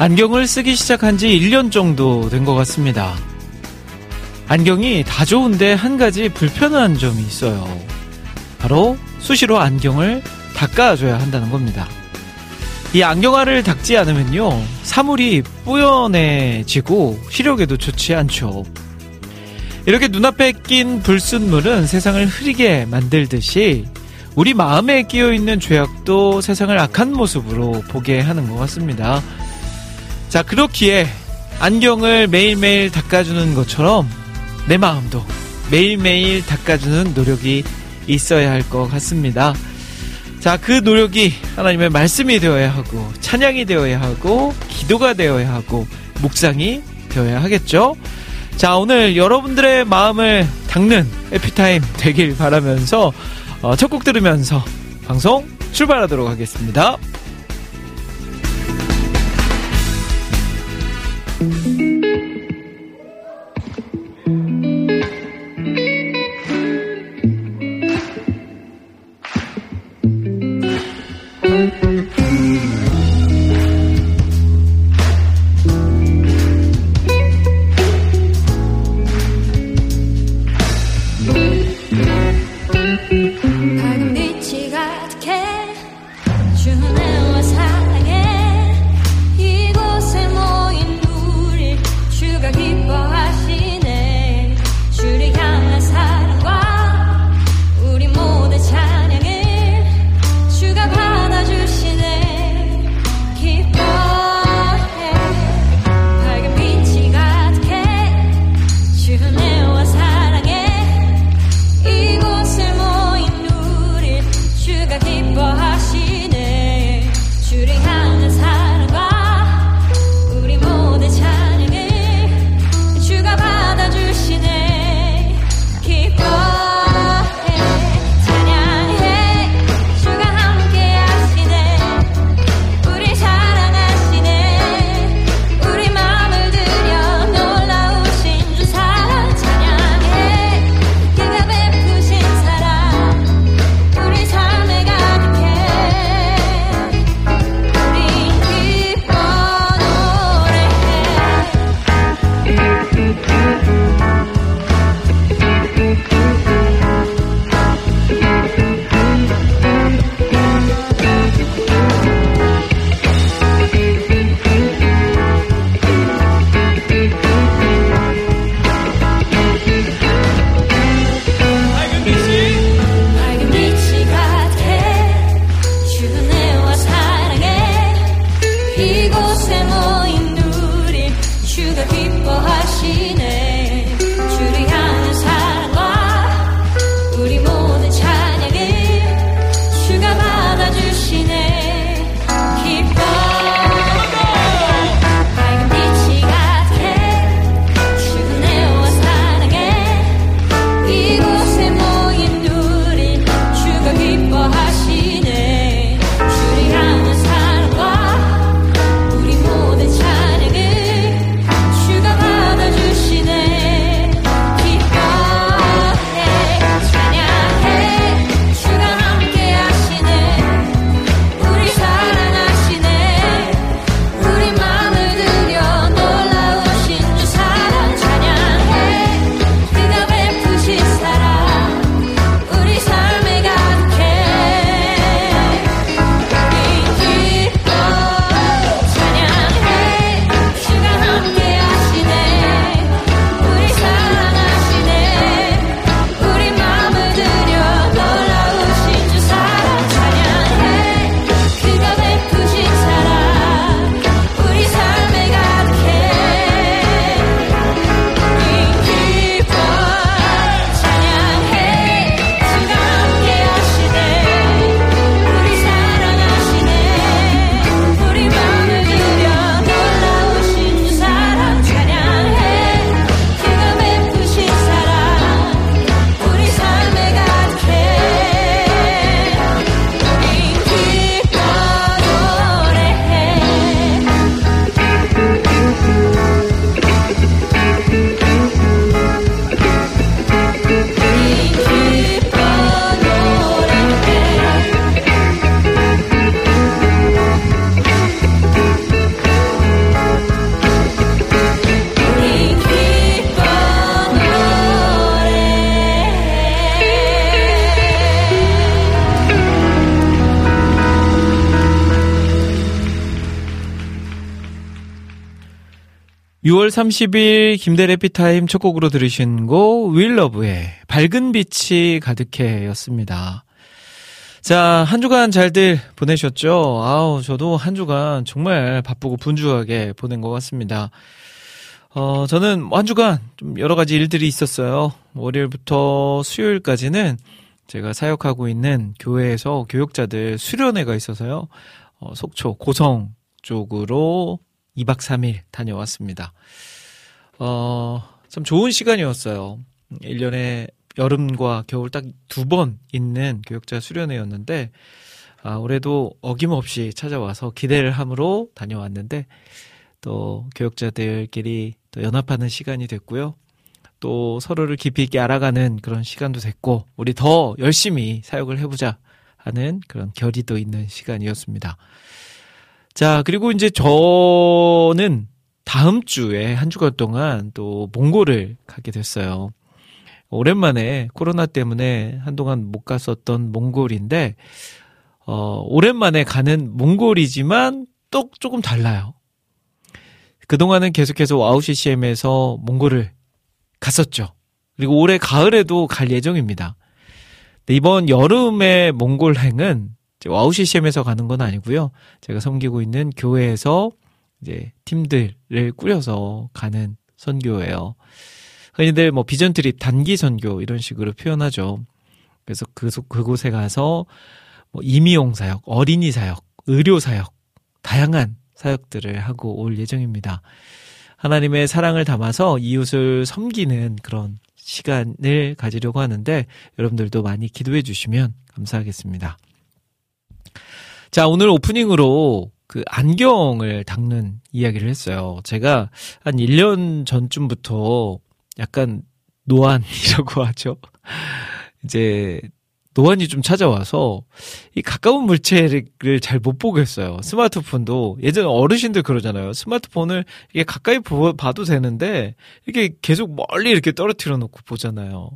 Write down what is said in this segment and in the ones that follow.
안경을 쓰기 시작한 지 1년 정도 된 것 같습니다. 안경이 다 좋은데 한 가지 불편한 점이 있어요. 바로 수시로 안경을 닦아줘야 한다는 겁니다. 이 안경알을 닦지 않으면요, 사물이 뿌연해지고 시력에도 좋지 않죠. 이렇게 눈앞에 낀 불순물은 세상을 흐리게 만들듯이 우리 마음에 끼어 있는 죄악도 세상을 악한 모습으로 보게 하는 것 같습니다. 자, 그렇기에 안경을 매일매일 닦아주는 것처럼 내 마음도 매일매일 닦아주는 노력이 있어야 할 것 같습니다. 자, 그 노력이 하나님의 말씀이 되어야 하고, 찬양이 되어야 하고, 기도가 되어야 하고, 묵상이 되어야 하겠죠? 자, 오늘 여러분들의 마음을 닦는 에피타임 되길 바라면서, 어, 첫곡 들으면서 방송 출발하도록 하겠습니다. 30일 김대래 피타임 첫 곡으로 들으신 곡 윌러브의 밝은 빛이 가득해 였습니다. 자, 한 주간 잘들 보내셨죠? 아우, 저도 한 주간 정말 바쁘고 분주하게 보낸 것 같습니다. 어, 저는 한 주간 좀 여러 가지 일들이 있었어요. 월요일부터 수요일까지는 제가 사역하고 있는 교회에서 교육자들 수련회가 있어서요. 어, 속초, 고성 쪽으로 2박 3일 다녀왔습니다. 어, 참 좋은 시간이었어요. 1년에 여름과 겨울 딱 두 번 있는 교육자 수련회였는데, 아, 올해도 어김없이 찾아와서 기대를 함으로 다녀왔는데, 또 교육자들끼리 또 연합하는 시간이 됐고요. 또 서로를 깊이 있게 알아가는 그런 시간도 됐고, 우리 더 열심히 사역을 해보자 하는 그런 결의도 있는 시간이었습니다. 자, 그리고 이제 저는 다음 주에 한 주간 동안 또 몽골을 가게 됐어요. 오랜만에 코로나 때문에 한동안 못 갔었던 몽골인데, 어, 오랜만에 가는 몽골이지만 또 조금 달라요. 그동안은 계속해서 와우 CCM에서 몽골을 갔었죠. 그리고 올해 가을에도 갈 예정입니다. 이번 여름의 몽골행은 WOW CCM에서 가는 건 아니고요. 제가 섬기고 있는 교회에서 이제 팀들을 꾸려서 가는 선교예요. 흔히들 뭐 vision trip 단기 선교 이런 식으로 표현하죠. 그래서 그, 그곳에 가서 뭐 이미용 사역, 어린이 사역, 의료 사역, 다양한 사역들을 하고 올 예정입니다. 하나님의 사랑을 담아서 이웃을 섬기는 그런 시간을 가지려고 하는데 여러분들도 많이 기도해 주시면 감사하겠습니다. 자, 오늘 오프닝으로 그 안경을 닦는 이야기를 했어요. 제가 한 1년 전쯤부터 약간 노안이라고 하죠. 이제 노안이 좀 찾아와서 이 가까운 물체를 잘 못 보겠어요. 스마트폰도 예전 어르신들 그러잖아요. 스마트폰을 이게 가까이 보, 봐도 되는데 이게 계속 멀리 이렇게 떨어뜨려 놓고 보잖아요.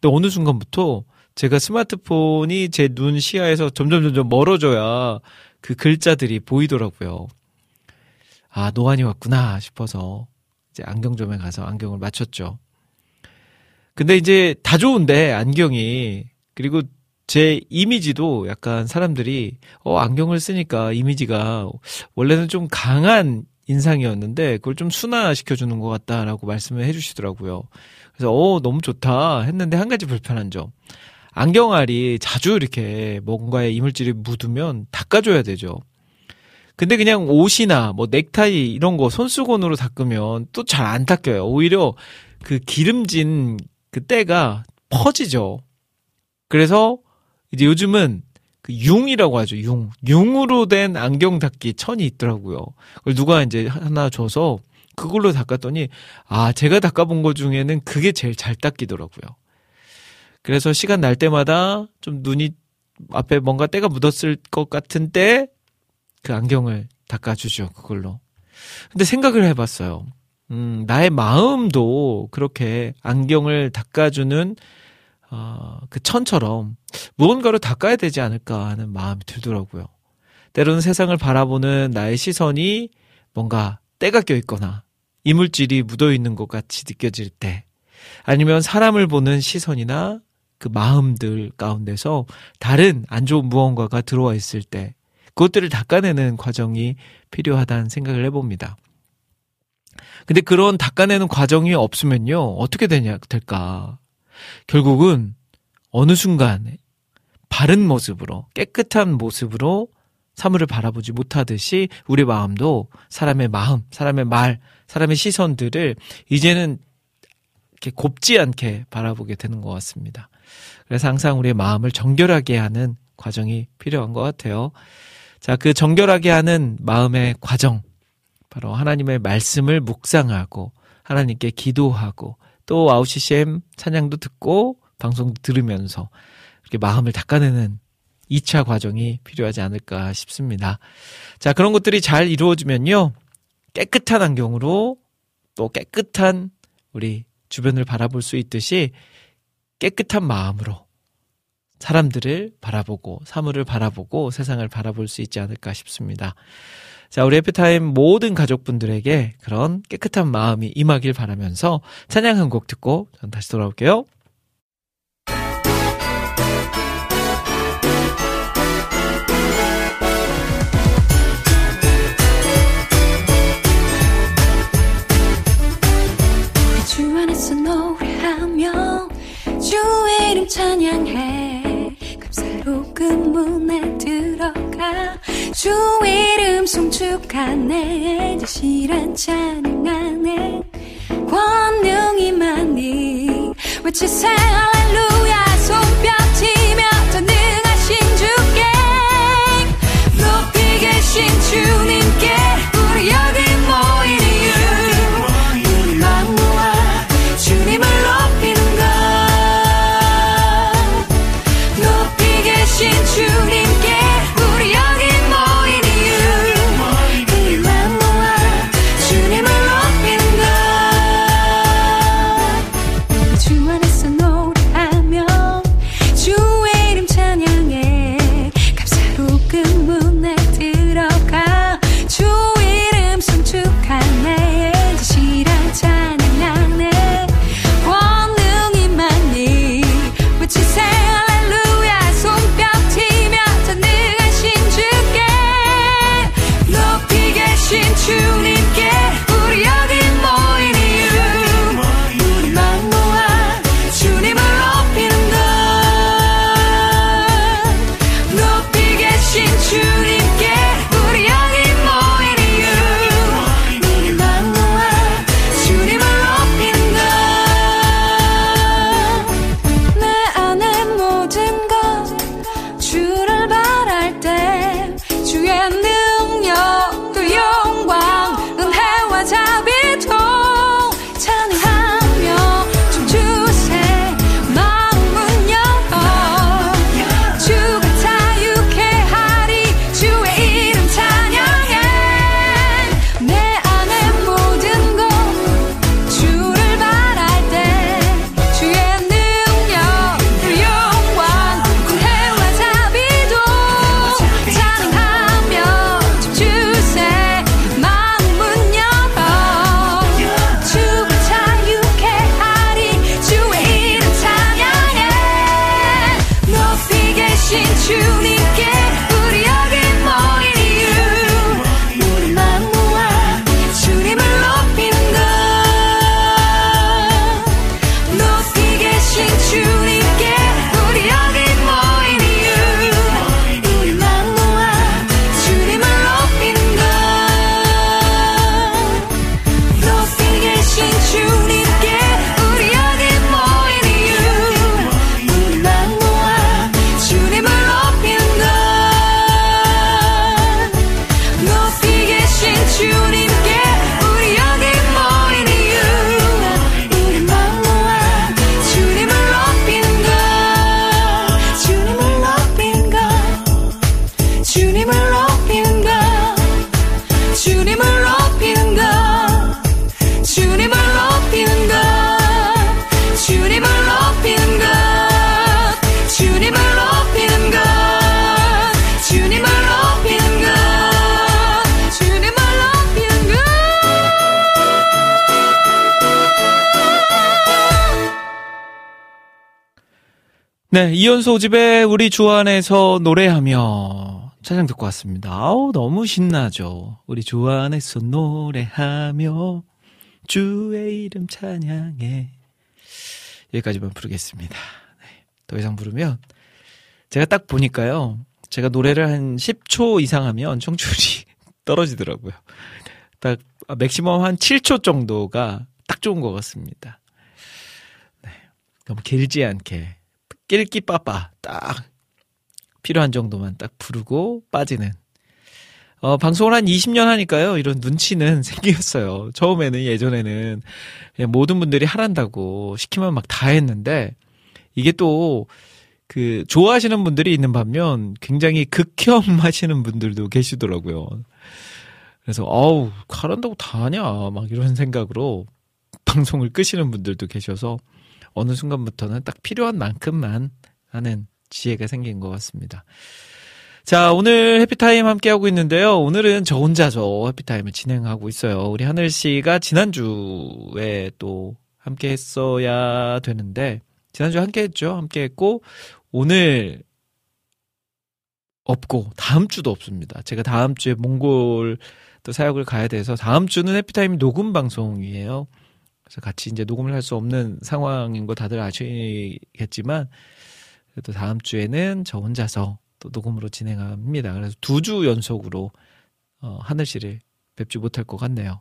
근데 어느 순간부터 제가 스마트폰이 제 눈 시야에서 점점 점점 멀어져야 그 글자들이 보이더라고요. 아, 노안이 왔구나 싶어서 이제 안경점에 가서 안경을 맞췄죠. 근데 이제 다 좋은데 안경이 그리고 제 이미지도 약간 사람들이 어 안경을 쓰니까 이미지가 원래는 좀 강한 인상이었는데 그걸 좀 순화시켜 주는 것 같다라고 말씀을 해 주시더라고요. 그래서 어 너무 좋다 했는데 한 가지 불편한 점. 안경알이 자주 이렇게 뭔가에 이물질이 묻으면 닦아줘야 되죠. 근데 그냥 옷이나 뭐 넥타이 이런 거 손수건으로 닦으면 또 잘 안 닦여요. 오히려 그 기름진 그 때가 퍼지죠. 그래서 이제 요즘은 그 융이라고 하죠. 융. 융으로 된 안경 닦기 천이 있더라고요. 그걸 누가 이제 하나 줘서 그걸로 닦았더니 아, 제가 닦아본 것 중에는 그게 제일 잘 닦이더라고요. 그래서 시간 날 때마다 좀 눈이 앞에 뭔가 때가 묻었을 것 같은 때 그 안경을 닦아주죠. 그걸로. 근데 생각을 해봤어요. 음, 나의 마음도 그렇게 안경을 닦아주는 어, 그 천처럼 무언가로 닦아야 되지 않을까 하는 마음이 들더라고요. 때로는 세상을 바라보는 나의 시선이 뭔가 때가 껴있거나 이물질이 묻어 있는 것 같이 느껴질 때 아니면 사람을 보는 시선이나 그 마음들 가운데서 다른 안 좋은 무언가가 들어와 있을 때 그것들을 닦아내는 과정이 필요하다는 생각을 해봅니다. 근데 그런 닦아내는 과정이 없으면요, 어떻게 되냐, 될까. 결국은 어느 순간 바른 모습으로, 깨끗한 모습으로 사물을 바라보지 못하듯이 우리 마음도 사람의 마음, 사람의 말, 사람의 시선들을 이제는 이렇게 곱지 않게 바라보게 되는 것 같습니다. 그래서 항상 우리의 마음을 정결하게 하는 과정이 필요한 것 같아요. 자, 그 정결하게 하는 마음의 과정. 바로 하나님의 말씀을 묵상하고 하나님께 기도하고 또 아웃CCM 찬양도 듣고 방송도 들으면서 이렇게 마음을 닦아내는 2차 과정이 필요하지 않을까 싶습니다. 자, 그런 것들이 잘 이루어지면요. 깨끗한 안경으로 또 깨끗한 우리 주변을 바라볼 수 있듯이 깨끗한 마음으로 사람들을 바라보고 사물을 바라보고 세상을 바라볼 수 있지 않을까 싶습니다. 자, 우리 해피타임 모든 가족분들에게 그런 깨끗한 마음이 임하길 바라면서 찬양 한 곡 듣고 전 다시 돌아올게요. 찬양해. 감사로운 문에 들어가. 주 이름 송축하네. 진실한 찬양 안에 권능이 많이 외치세 할렐루야. 손뼉치며 전능하신 주께 높이 계신 주님께 네, 이연소 집에 우리 주 안에서 노래하며 찬양 듣고 왔습니다. 아우, 너무 신나죠. 우리 주 안에서 노래하며 주의 이름 찬양해. 여기까지만 부르겠습니다. 네, 더 이상 부르면 제가 딱 보니까요. 제가 노래를 한 10초 이상 하면 청출이 떨어지더라고요. 딱 맥시멈 한 7초 정도가 딱 좋은 것 같습니다. 네, 너무 길지 않게 낄끼 빠빠 딱 필요한 정도만 딱 부르고 빠지는 어, 방송을 한 20년 하니까요, 이런 눈치는 생겼어요. 처음에는, 예전에는, 모든 분들이 하란다고 시키면 막 다 했는데, 이게 또, 그, 좋아하시는 분들이 있는 반면, 굉장히 극혐 하시는 분들도 계시더라고요. 그래서, 어우, 하란다고 다 하냐, 막 이런 생각으로 방송을 끄시는 분들도 계셔서, 어느 순간부터는 딱 필요한 만큼만 하는 지혜가 생긴 것 같습니다. 자, 오늘 해피타임 함께하고 있는데요. 오늘은 저 혼자서 해피타임을 진행하고 있어요. 우리 하늘 씨가 지난주에 또 함께 했어야 되는데, 지난주에 함께 했죠. 함께 했고, 오늘 없고, 다음 주도 없습니다. 제가 다음 주에 몽골 또 사역을 가야 돼서, 다음 주는 해피타임 녹음 방송이에요. 그래서 같이 이제 녹음을 할 수 없는 상황인 거 다들 아시겠지만, 그래도 다음 주에는 저 혼자서 또 녹음으로 진행합니다. 그래서 두 주 연속으로 어, 하늘 씨를 뵙지 못할 것 같네요.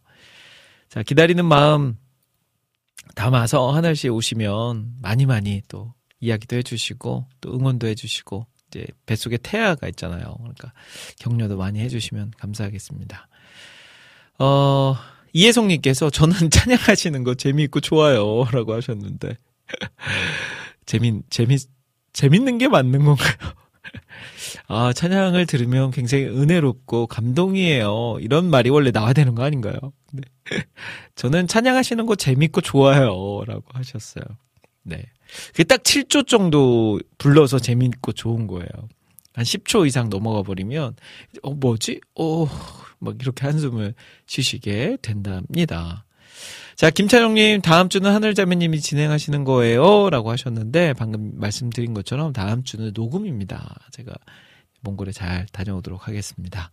자, 기다리는 마음 담아서 하늘 씨 오시면 많이 많이 또 이야기도 해주시고 또 응원도 해주시고 이제 뱃속에 태아가 있잖아요. 그러니까 격려도 많이 해주시면 감사하겠습니다. 어, 이혜성님께서 저는 찬양하시는 거 재미있고 좋아요. 라고 하셨는데. 재밌, 재밌, 재밌는 게 맞는 건가요? 아, 찬양을 들으면 굉장히 은혜롭고 감동이에요. 이런 말이 원래 나와야 되는 거 아닌가요? 네. 저는 찬양하시는 거 재밌고 좋아요. 라고 하셨어요. 네. 그게 딱 7초 정도 불러서 재밌고 좋은 거예요. 한 10초 이상 넘어가 버리면, 어, 뭐지? 어, 막 이렇게 한숨을 쉬시게 된답니다. 자, 김찬영님, 다음 주는 하늘자매님이 진행하시는 거예요. 라고 하셨는데, 방금 말씀드린 것처럼 다음 주는 녹음입니다. 제가 몽골에 잘 다녀오도록 하겠습니다.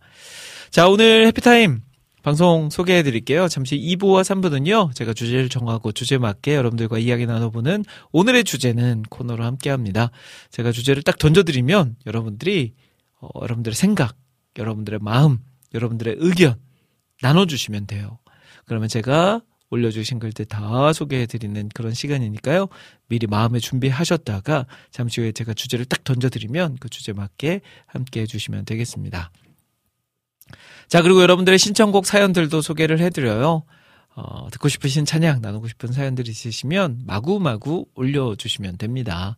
자, 오늘 해피타임 방송 소개해 드릴게요. 잠시 2부와 3부는요, 제가 주제를 정하고 주제 맞게 여러분들과 이야기 나눠보는 오늘의 주제는 코너로 함께 합니다. 제가 주제를 딱 던져드리면 여러분들이, 어, 여러분들의 생각, 여러분들의 마음, 여러분들의 의견 나눠주시면 돼요. 그러면 제가 올려주신 글들 다 소개해드리는 그런 시간이니까요. 미리 마음에 준비하셨다가 잠시 후에 제가 주제를 딱 던져드리면 그 주제 맞게 함께 해주시면 되겠습니다. 자, 그리고 여러분들의 신청곡 사연들도 소개를 해드려요. 어, 듣고 싶으신 찬양, 나누고 싶은 사연들 있으시면 마구마구 올려주시면 됩니다.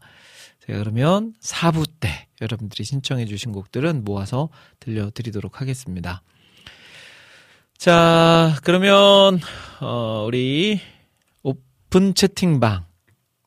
제가 그러면 4부 때 여러분들이 신청해 주신 곡들은 모아서 들려드리도록 하겠습니다. 자, 그러면, 어, 우리 오픈 채팅방.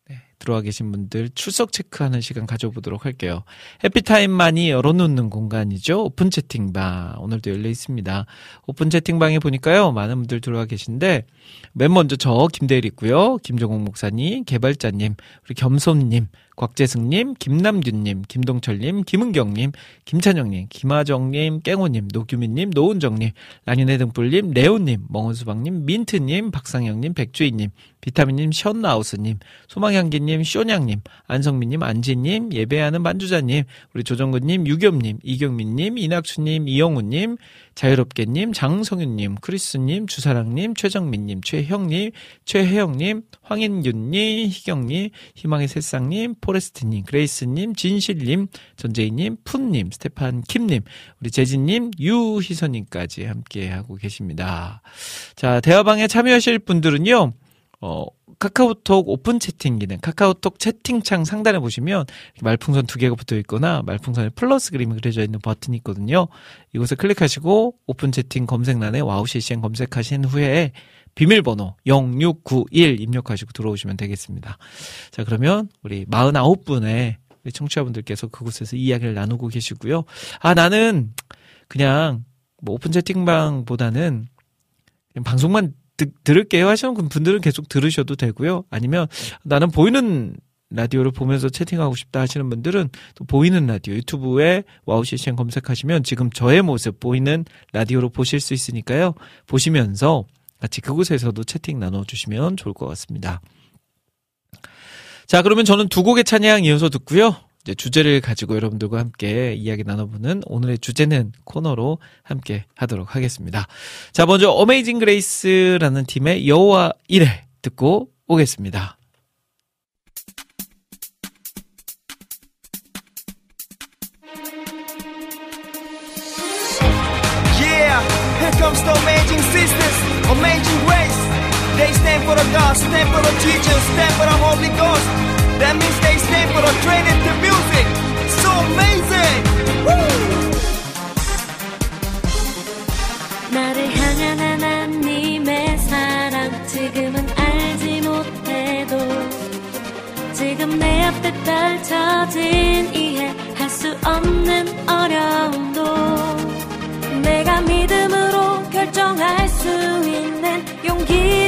네, 들어와 계신 분들 출석 체크하는 시간 가져보도록 할게요. 해피타임만이 열어놓는 공간이죠. 오픈 채팅방. 오늘도 열려 있습니다. 오픈 채팅방에 보니까요. 많은 분들 들어와 계신데, 맨 먼저 저 김대일 있고요. 김정욱 목사님, 개발자님, 우리 겸손님, 곽재승님, 김남균님, 김동철님, 김은경님, 김찬영님, 김하정님, 깽호님, 노규민님, 노은정님, 라니네 등불님, 레오님, 멍은수박님, 민트님, 박상영님, 백주희님, 비타민님, 션나우스님, 소망향기님, 쇼냥님, 안성민님, 안지님, 예배하는 만주자님, 우리 조정근님, 유겸님, 이경민님, 이낙수님, 이영우님, 자유롭게님, 장성윤님, 크리스님, 주사랑님, 최정민님, 최형님, 최혜영님, 황인균님, 희경님, 희망의 새싹님, 포레스트님, 그레이스님, 진실님, 전재희님, 푼님, 스테판 킴님, 우리 재진님, 유희선님까지 함께 하고 계십니다. 자, 대화방에 참여하실 분들은요, 어, 카카오톡 오픈 채팅 기능, 카카오톡 채팅창 상단에 보시면 말풍선 두 개가 붙어 있거나 말풍선에 플러스 그림이 그려져 있는 버튼이 있거든요. 이곳을 클릭하시고 오픈 채팅 검색란에 WOW CCM 검색하신 후에 비밀번호 0691 입력하시고 들어오시면 되겠습니다. 자, 그러면 우리 49분의 청취자분들께서 그곳에서 이야기를 나누고 계시고요. 아, 나는 그냥 뭐 오픈 채팅방보다는 방송만 듣, 들을게요 하시는 분들은 계속 들으셔도 되고요. 아니면 나는 보이는 라디오를 보면서 채팅하고 싶다 하시는 분들은 또 보이는 라디오 유튜브에 WOW CCM 검색하시면 지금 저의 모습 보이는 라디오로 보실 수 있으니까요. 보시면서 같이 그곳에서도 채팅 나눠주시면 좋을 것 같습니다. 자, 그러면 저는 두 곡의 찬양 이어서 듣고요. 이제 주제를 가지고 여러분들과 함께 이야기 나눠보는 오늘의 주제는 코너로 함께 하도록 하겠습니다. 자, 먼저 Amazing Grace라는 팀의 여호와 이래 듣고 오겠습니다. amazing. Woo! 나를 향한 하나님의 사랑 지금은 알지 못해도 지금 내 앞에 펼쳐진 이해할 수 없는 어려움도 내가 믿음으로 결정할 수 있는 용기.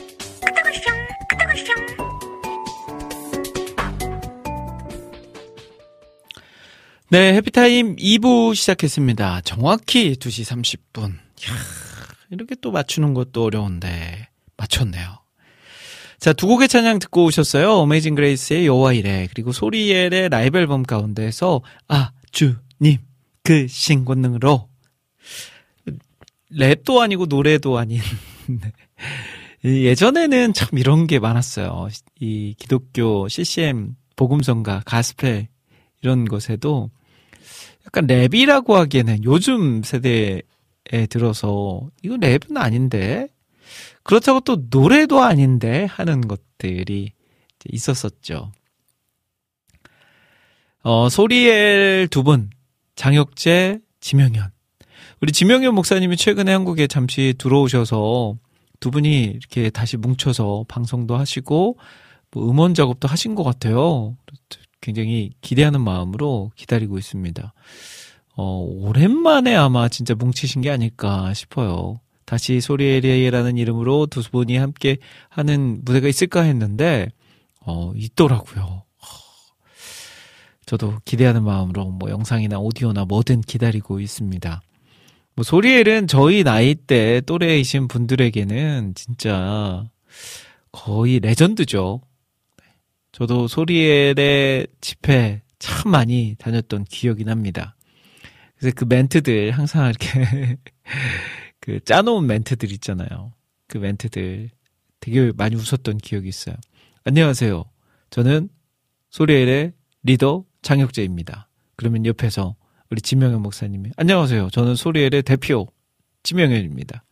네, Happy Time 2부 시작했습니다. 정확히 2시 30분. 이야, 이렇게 또 맞추는 것도 어려운데, 맞췄네요. 자, 두 곡의 찬양 듣고 오셨어요. Amazing Grace의 여호와 이래 그리고 소리엘의 라이브 앨범 가운데에서 아, 주님 그 신권능으로 랩도 아니고 노래도 아닌 네. 이 예전에는 참 이런 게 많았어요. 이 기독교 CCM 복음성가 가스펠 이런 것에도 약간 랩이라고 하기에는 요즘 세대에 들어서 이거 랩은 아닌데 그렇다고 또 노래도 아닌데 하는 것들이 있었었죠. 어, 소리엘 두 분, 장혁재, 지명현. 우리 지명현 목사님이 최근에 한국에 잠시 들어오셔서 두 분이 이렇게 다시 뭉쳐서 방송도 하시고 뭐 음원 작업도 하신 것 같아요. 굉장히 기대하는 마음으로 기다리고 있습니다. 어, 오랜만에 아마 진짜 뭉치신 게 아닐까 싶어요. 다시 소리에리라는 이름으로 두 분이 함께 하는 무대가 있을까 했는데, 어, 있더라고요. 저도 기대하는 마음으로 뭐 영상이나 오디오나 뭐든 기다리고 있습니다. 뭐 소리엘은 저희 나이 때 또래이신 분들에게는 진짜 거의 레전드죠. 저도 소리엘의 집회 참 많이 다녔던 기억이 납니다. 그래서 그 멘트들 항상 이렇게 그 짜놓은 멘트들 있잖아요. 그 멘트들 되게 많이 웃었던 기억이 있어요. 안녕하세요. 저는 소리엘의 리더 장혁재입니다. 그러면 옆에서 우리 지명현 목사님이 안녕하세요. 저는 소리엘의 대표 지명현입니다.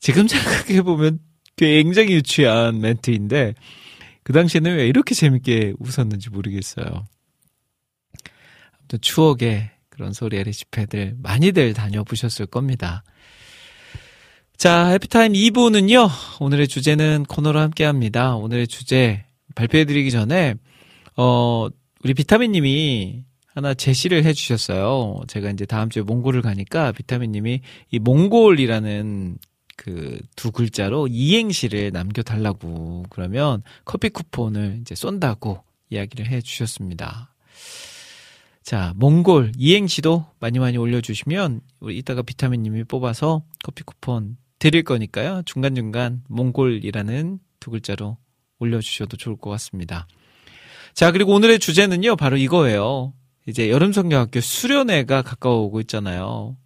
지금 생각해 보면 굉장히 유치한 멘트인데 그 당시에는 왜 이렇게 재밌게 웃었는지 모르겠어요. 아무튼 추억의 그런 소리엘의 집회들 많이들 다녀보셨을 겁니다. 자, 해피타임 2부는요, 오늘의 주제는 코너로 함께 합니다. 오늘의 주제 발표해드리기 전에, 어, 우리 비타민님이 하나 제시를 해주셨어요. 제가 이제 다음 주에 몽골을 가니까 비타민님이 이 몽골이라는 그 두 글자로 이행시를 남겨달라고 그러면 커피 쿠폰을 이제 쏜다고 이야기를 해 주셨습니다. 자, 몽골 이행시도 많이 많이 올려주시면 우리 이따가 비타민님이 뽑아서 커피 쿠폰 드릴 거니까요. 중간중간 몽골이라는 두 글자로 올려주셔도 좋을 것 같습니다. 자, 그리고 오늘의 주제는요, 바로 이거예요. 이제 여름성경학교 수련회가 가까워오고 있잖아요.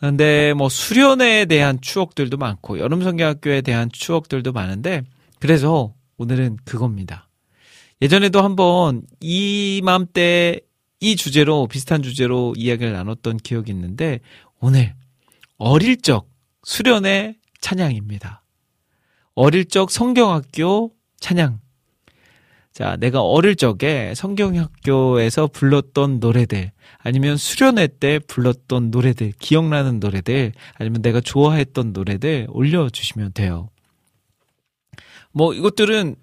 근데 뭐 수련회에 대한 추억들도 많고 여름성경학교에 대한 추억들도 많은데 그래서 오늘은 그겁니다. 예전에도 한번 이맘때 이 주제로 비슷한 주제로 이야기를 나눴던 기억이 있는데 오늘 어릴 적 수련회 찬양입니다. 어릴 적 성경학교 찬양 자, 내가 어릴 적에 성경학교에서 불렀던 노래들, 아니면 수련회 때 불렀던 노래들, 기억나는 노래들, 아니면 내가 좋아했던 노래들 올려주시면 돼요. 뭐, 이것들은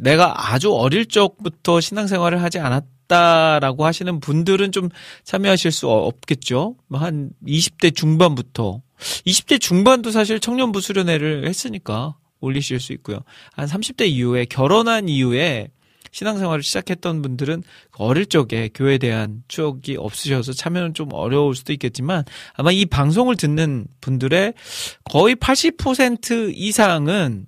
내가 아주 어릴 적부터 신앙생활을 하지 않았다라고 하시는 분들은 좀 참여하실 수 없겠죠? 뭐한 20대 중반부터. 20대 중반도 사실 청년부 수련회를 했으니까 올리실 수 있고요. 한 30대 이후에 결혼한 이후에 신앙생활을 시작했던 분들은 어릴 적에 교회에 대한 추억이 없으셔서 참여는 좀 어려울 수도 있겠지만 아마 이 방송을 듣는 분들의 거의 80% 이상은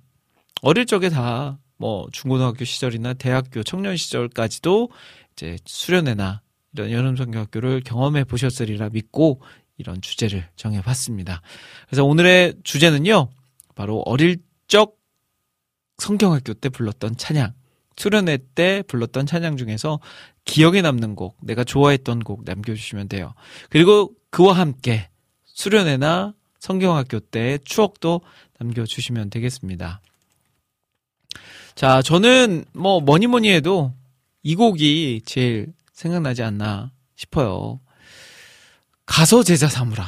어릴 적에 다 뭐 중고등학교 시절이나 대학교 청년 시절까지도 이제 수련회나 이런 여름성경학교를 경험해 보셨으리라 믿고 이런 주제를 정해봤습니다. 그래서 오늘의 주제는요, 바로 어릴 적 성경학교 때 불렀던 찬양, 수련회 때 불렀던 찬양 중에서 기억에 남는 곡, 내가 좋아했던 곡 남겨주시면 돼요. 그리고 그와 함께 수련회나 성경학교 때의 추억도 남겨주시면 되겠습니다. 자, 저는 뭐 뭐니 뭐니 해도 이 곡이 제일 생각나지 않나 싶어요. 가서 제자 삼으라.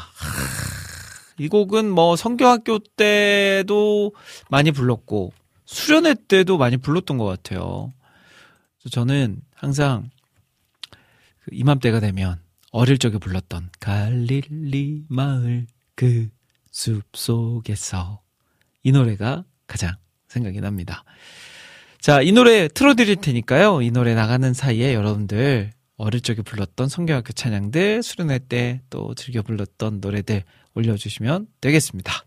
이 곡은 뭐 성경학교 때도 많이 불렀고 수련회 때도 많이 불렀던 것 같아요. 저는 항상 그 이맘때가 되면 어릴 적에 불렀던 갈릴리 마을 그 숲 속에서 이 노래가 가장 생각이 납니다. 자, 이 노래 틀어드릴 테니까요. 이 노래 나가는 사이에 여러분들 어릴 적에 불렀던 성경학교 찬양들, 수련회 때 또 즐겨 불렀던 노래들 올려주시면 되겠습니다.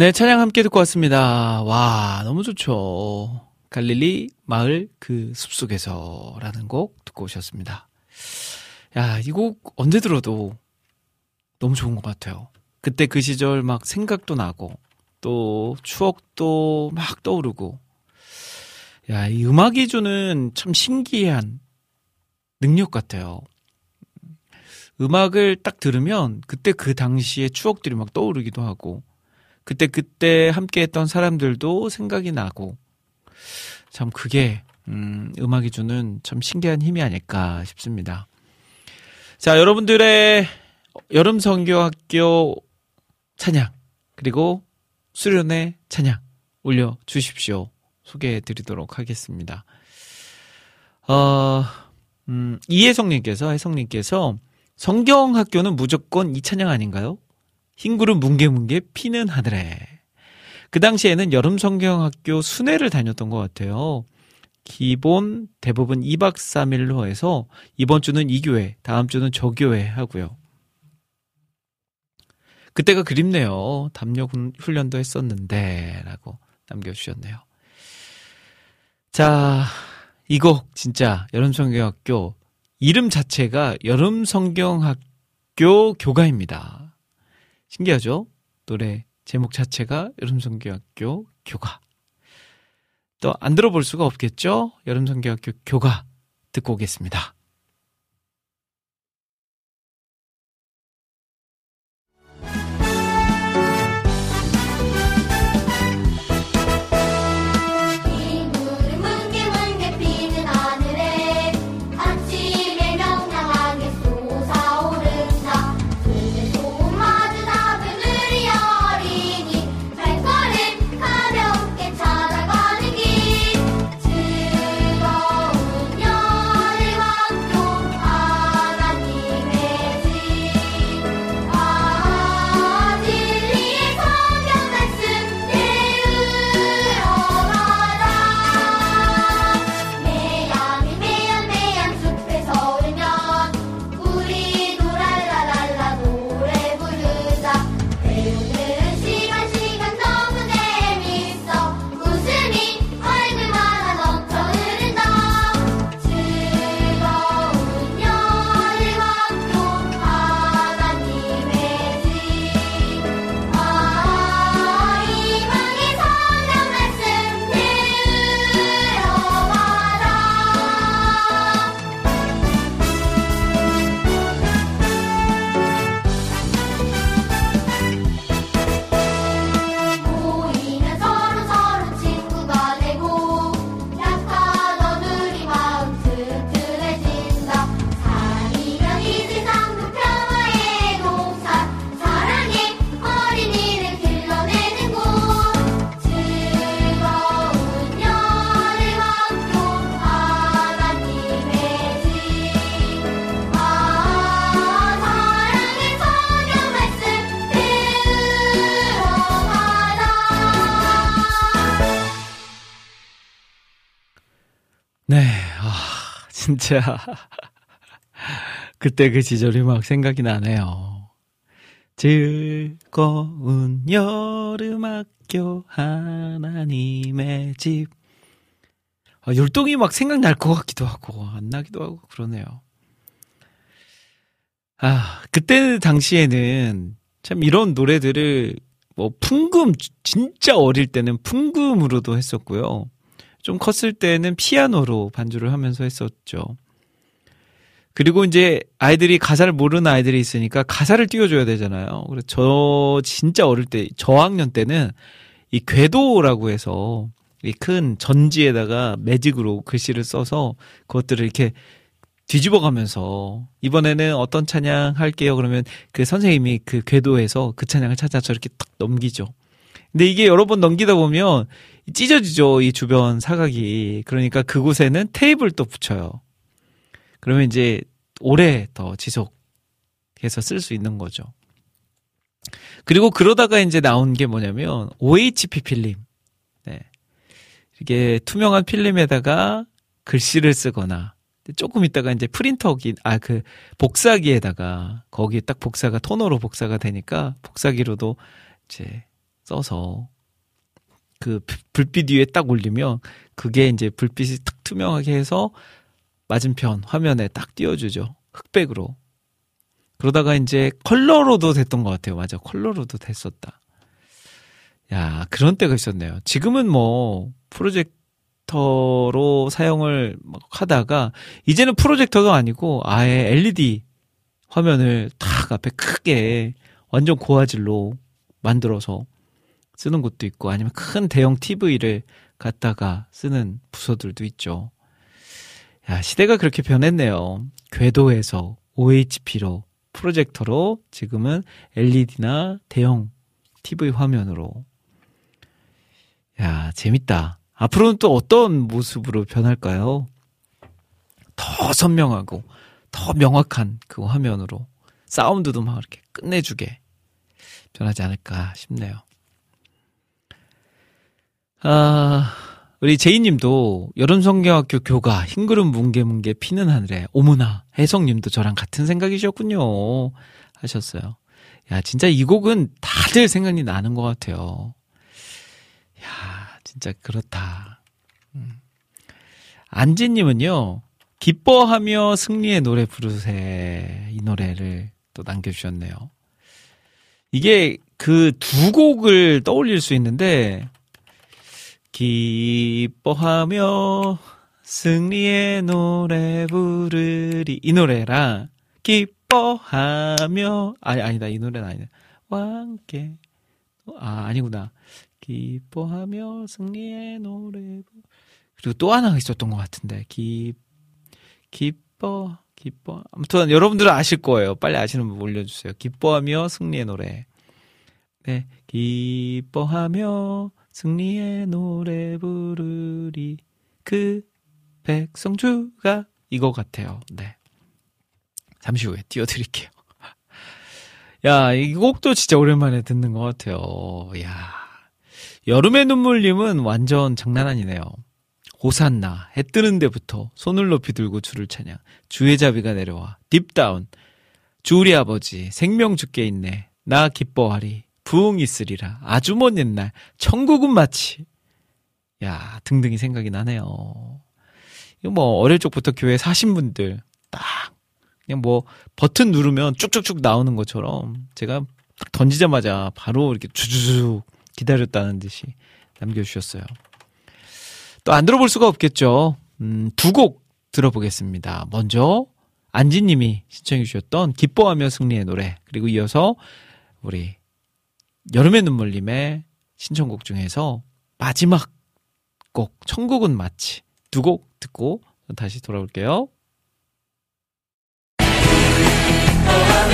네, 찬양 함께 듣고 왔습니다. 와, 너무 좋죠. 갈릴리 마을 그 숲속에서라는 곡 듣고 오셨습니다. 야, 이 곡 언제 들어도 너무 좋은 것 같아요. 그때 그 시절 막 생각도 나고, 또 추억도 막 떠오르고, 야, 이 음악이 주는 참 신기한 능력 같아요. 음악을 딱 들으면 그때 그 당시의 추억들이 막 떠오르기도 하고, 그때 그때 함께 했던 사람들도 생각이 나고 참 그게 음, 음악이 주는 참 신기한 힘이 아닐까 싶습니다. 자, 여러분들의 여름 성교학교 찬양 그리고 수련회 찬양 올려 주십시오. 소개해 드리도록 하겠습니다. 어, 음, 이혜성님께서, 혜성님께서 성경학교는 무조건 이 찬양 아닌가요? 흰 구름 뭉게뭉게 피는 하늘에. 그 당시에는 여름 성경학교 순회를 다녔던 것 같아요. 기본 대부분 2박 3일로 해서 이번 주는 이 교회, 다음 주는 저 교회 하고요. 그때가 그립네요. 훈- 훈련도 했었는데 라고 남겨주셨네요. 자, 이 곡 진짜 여름성경학교 이름 자체가 여름성경학교 교가입니다. 신기하죠? 노래 제목 자체가 여름성경학교 교가. 또 안 들어볼 수가 없겠죠? 여름성경학교 교가 듣고 오겠습니다. 진짜. 그때 그 시절이 막 생각이 나네요. 즐거운 여름 학교 하나님의 집. 아, 율동이 막 생각날 것 같기도 하고, 안 나기도 하고, 그러네요. 아, 그때 당시에는 참 이런 노래들을 뭐 풍금, 진짜 어릴 때는 풍금으로도 했었고요. 좀 컸을 때는 피아노로 반주를 하면서 했었죠. 그리고 이제 아이들이 가사를 모르는 아이들이 있으니까 가사를 띄워줘야 되잖아요. 그래서 저 진짜 어릴 때 저학년 때는 이 괘도라고 해서 이 큰 전지에다가 매직으로 글씨를 써서 그것들을 이렇게 뒤집어 가면서 이번에는 어떤 찬양 할게요. 그러면 그 선생님이 그 괘도에서 그 찬양을 찾아서 이렇게 탁 넘기죠. 근데 이게 여러 번 넘기다 보면 찢어지죠. 이 주변 사각이. 그러니까 그곳에는 테이블 또 붙여요. 그러면 이제 오래 더 지속해서 쓸 수 있는 거죠. 그리고 그러다가 이제 나온 게 뭐냐면 OHP 필름. 네. 이게 투명한 필름에다가 글씨를 쓰거나 조금 있다가 이제 프린터기 아 그 복사기에다가 거기에 딱 복사가 토너로 복사가 되니까 복사기로도 이제 써서 그 불- 불빛 위에 딱 올리면 그게 이제 불빛이 탁 투명하게 해서 맞은편 화면에 딱 띄워주죠. 흑백으로. 그러다가 이제 컬러로도 됐던 것 같아요. 맞아. 컬러로도 됐었다. 야, 그런 때가 있었네요. 지금은 뭐, 프로젝터로 사용을 막 하다가, 이제는 프로젝터가 아니고, 아예 LED 화면을 탁 앞에 크게, 완전 고화질로 만들어서 쓰는 곳도 있고, 아니면 큰 대형 TV를 갖다가 쓰는 부서들도 있죠. 야, 시대가 그렇게 변했네요. 궤도에서 OHP로, 프로젝터로, 지금은 LED나 대형 TV 화면으로. 야, 야, 재밌다. 앞으로는 또 어떤 모습으로 변할까요? 더 선명하고, 더 명확한 그 화면으로, 사운드도 막 이렇게 끝내주게 변하지 않을까 싶네요. 아, 우리 제이님도 여름성경학교 교가 흰구름 뭉게뭉게 피는 하늘에 오모나 혜성님도 저랑 같은 생각이셨군요 하셨어요. 야 진짜 이 곡은 다들 생각이 나는 것 같아요. 야 진짜 그렇다. 음. 안지님은요 기뻐하며 승리의 노래 부르세 이 노래를 또 남겨주셨네요. 이게 그 두 곡을 떠올릴 수 있는데 기뻐하며 승리의 노래 부르리. 이 노래랑 기뻐하며. 아니 아니다. 이 노래는 아니다. 왕께. 아 아니구나. 기뻐하며 승리의 노래 부- 그리고 또 하나 있었던 것 같은데. 기 기뻐 기뻐. 아무튼 여러분들은 아실 거예요. 빨리 아시는 분 올려주세요. 기뻐하며 승리의 노래. 네. 기뻐하며 승리의 노래 부르리 그 백성주가 이거 같아요. 네. 잠시 후에 띄워드릴게요. 야, 이 곡도 진짜 오랜만에 듣는 것 같아요. 야, 여름의 눈물님은 완전 장난 아니네요. 호산나, 해 뜨는 데부터 손을 높이 들고 주를 찬양, 주의 자비가 내려와, 딥다운, 주 우리 아버지, 생명 주께 있네, 나 기뻐하리, 부흥 있으리라, 아주 먼 옛날, 천국은 마치, 야, 등등이 생각이 나네요. 이거 뭐, 어릴 적부터 교회 사신 분들, 딱, 그냥 뭐, 버튼 누르면 쭉쭉쭉 나오는 것처럼, 제가 딱 던지자마자 바로 이렇게 주주주 기다렸다는 듯이 남겨주셨어요. 또 안 들어볼 수가 없겠죠. 음, 두 곡 들어보겠습니다. 먼저, 안지님이 신청해 주셨던 기뻐하며 승리의 노래, 그리고 이어서, 우리, 여름의 눈물님의 신청곡 중에서 마지막 곡, 천국은 마치 두 곡 듣고 다시 돌아올게요. 기뻐하리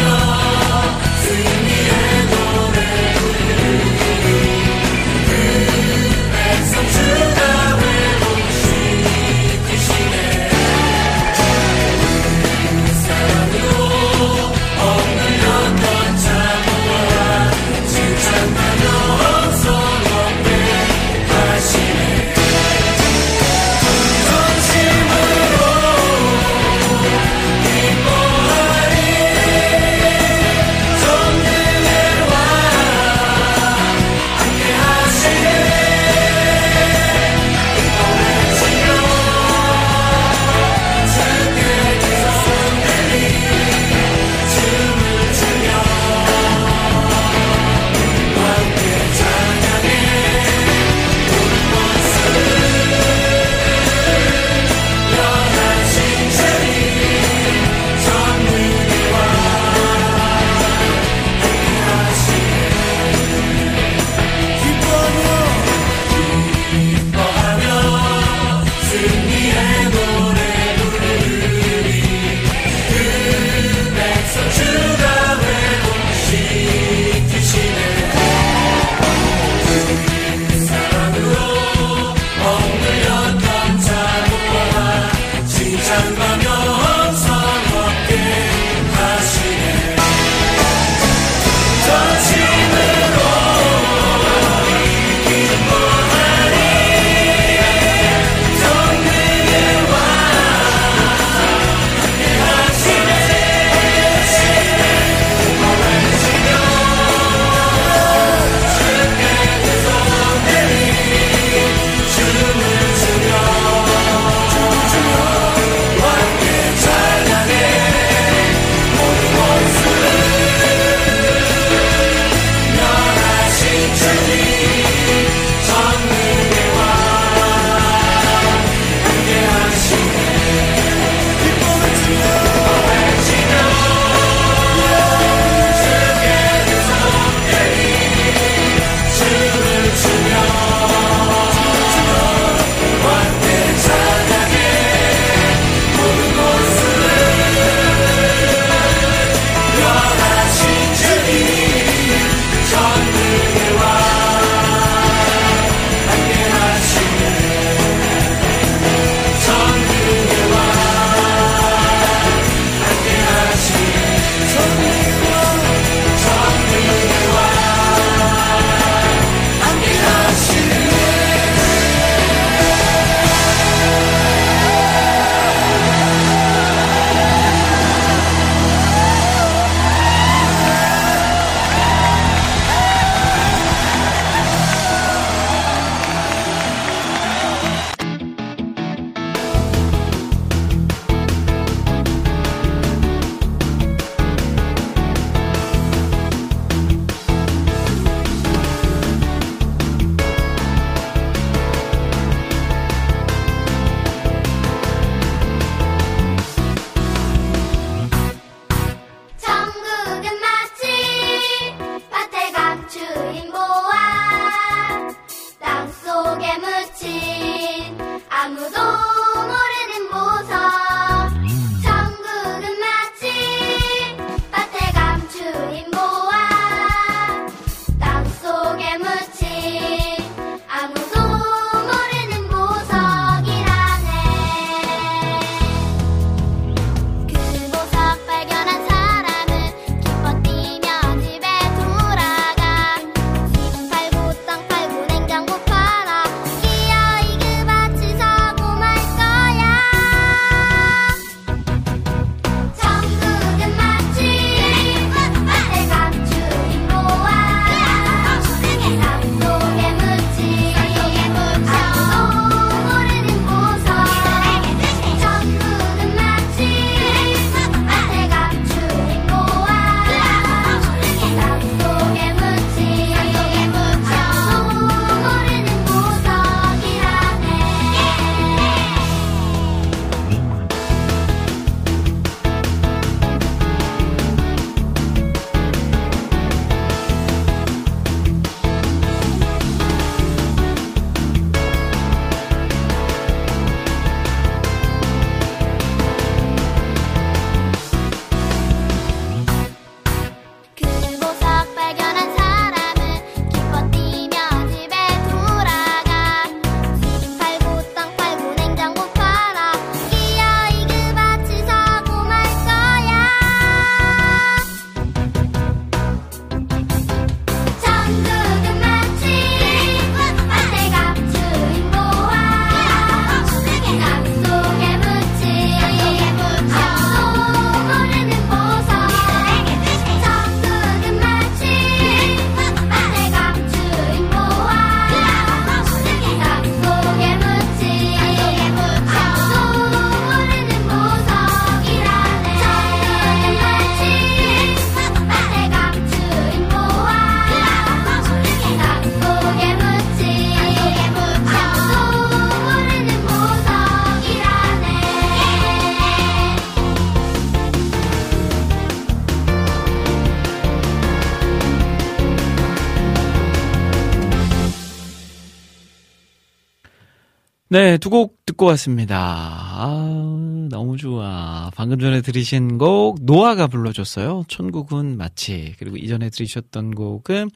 네, 두 곡 듣고 왔습니다. 아, 너무 좋아. 방금 전에 들으신 곡, 노아가 불러줬어요. 천국은 마치. 그리고 이전에 들으셨던 곡은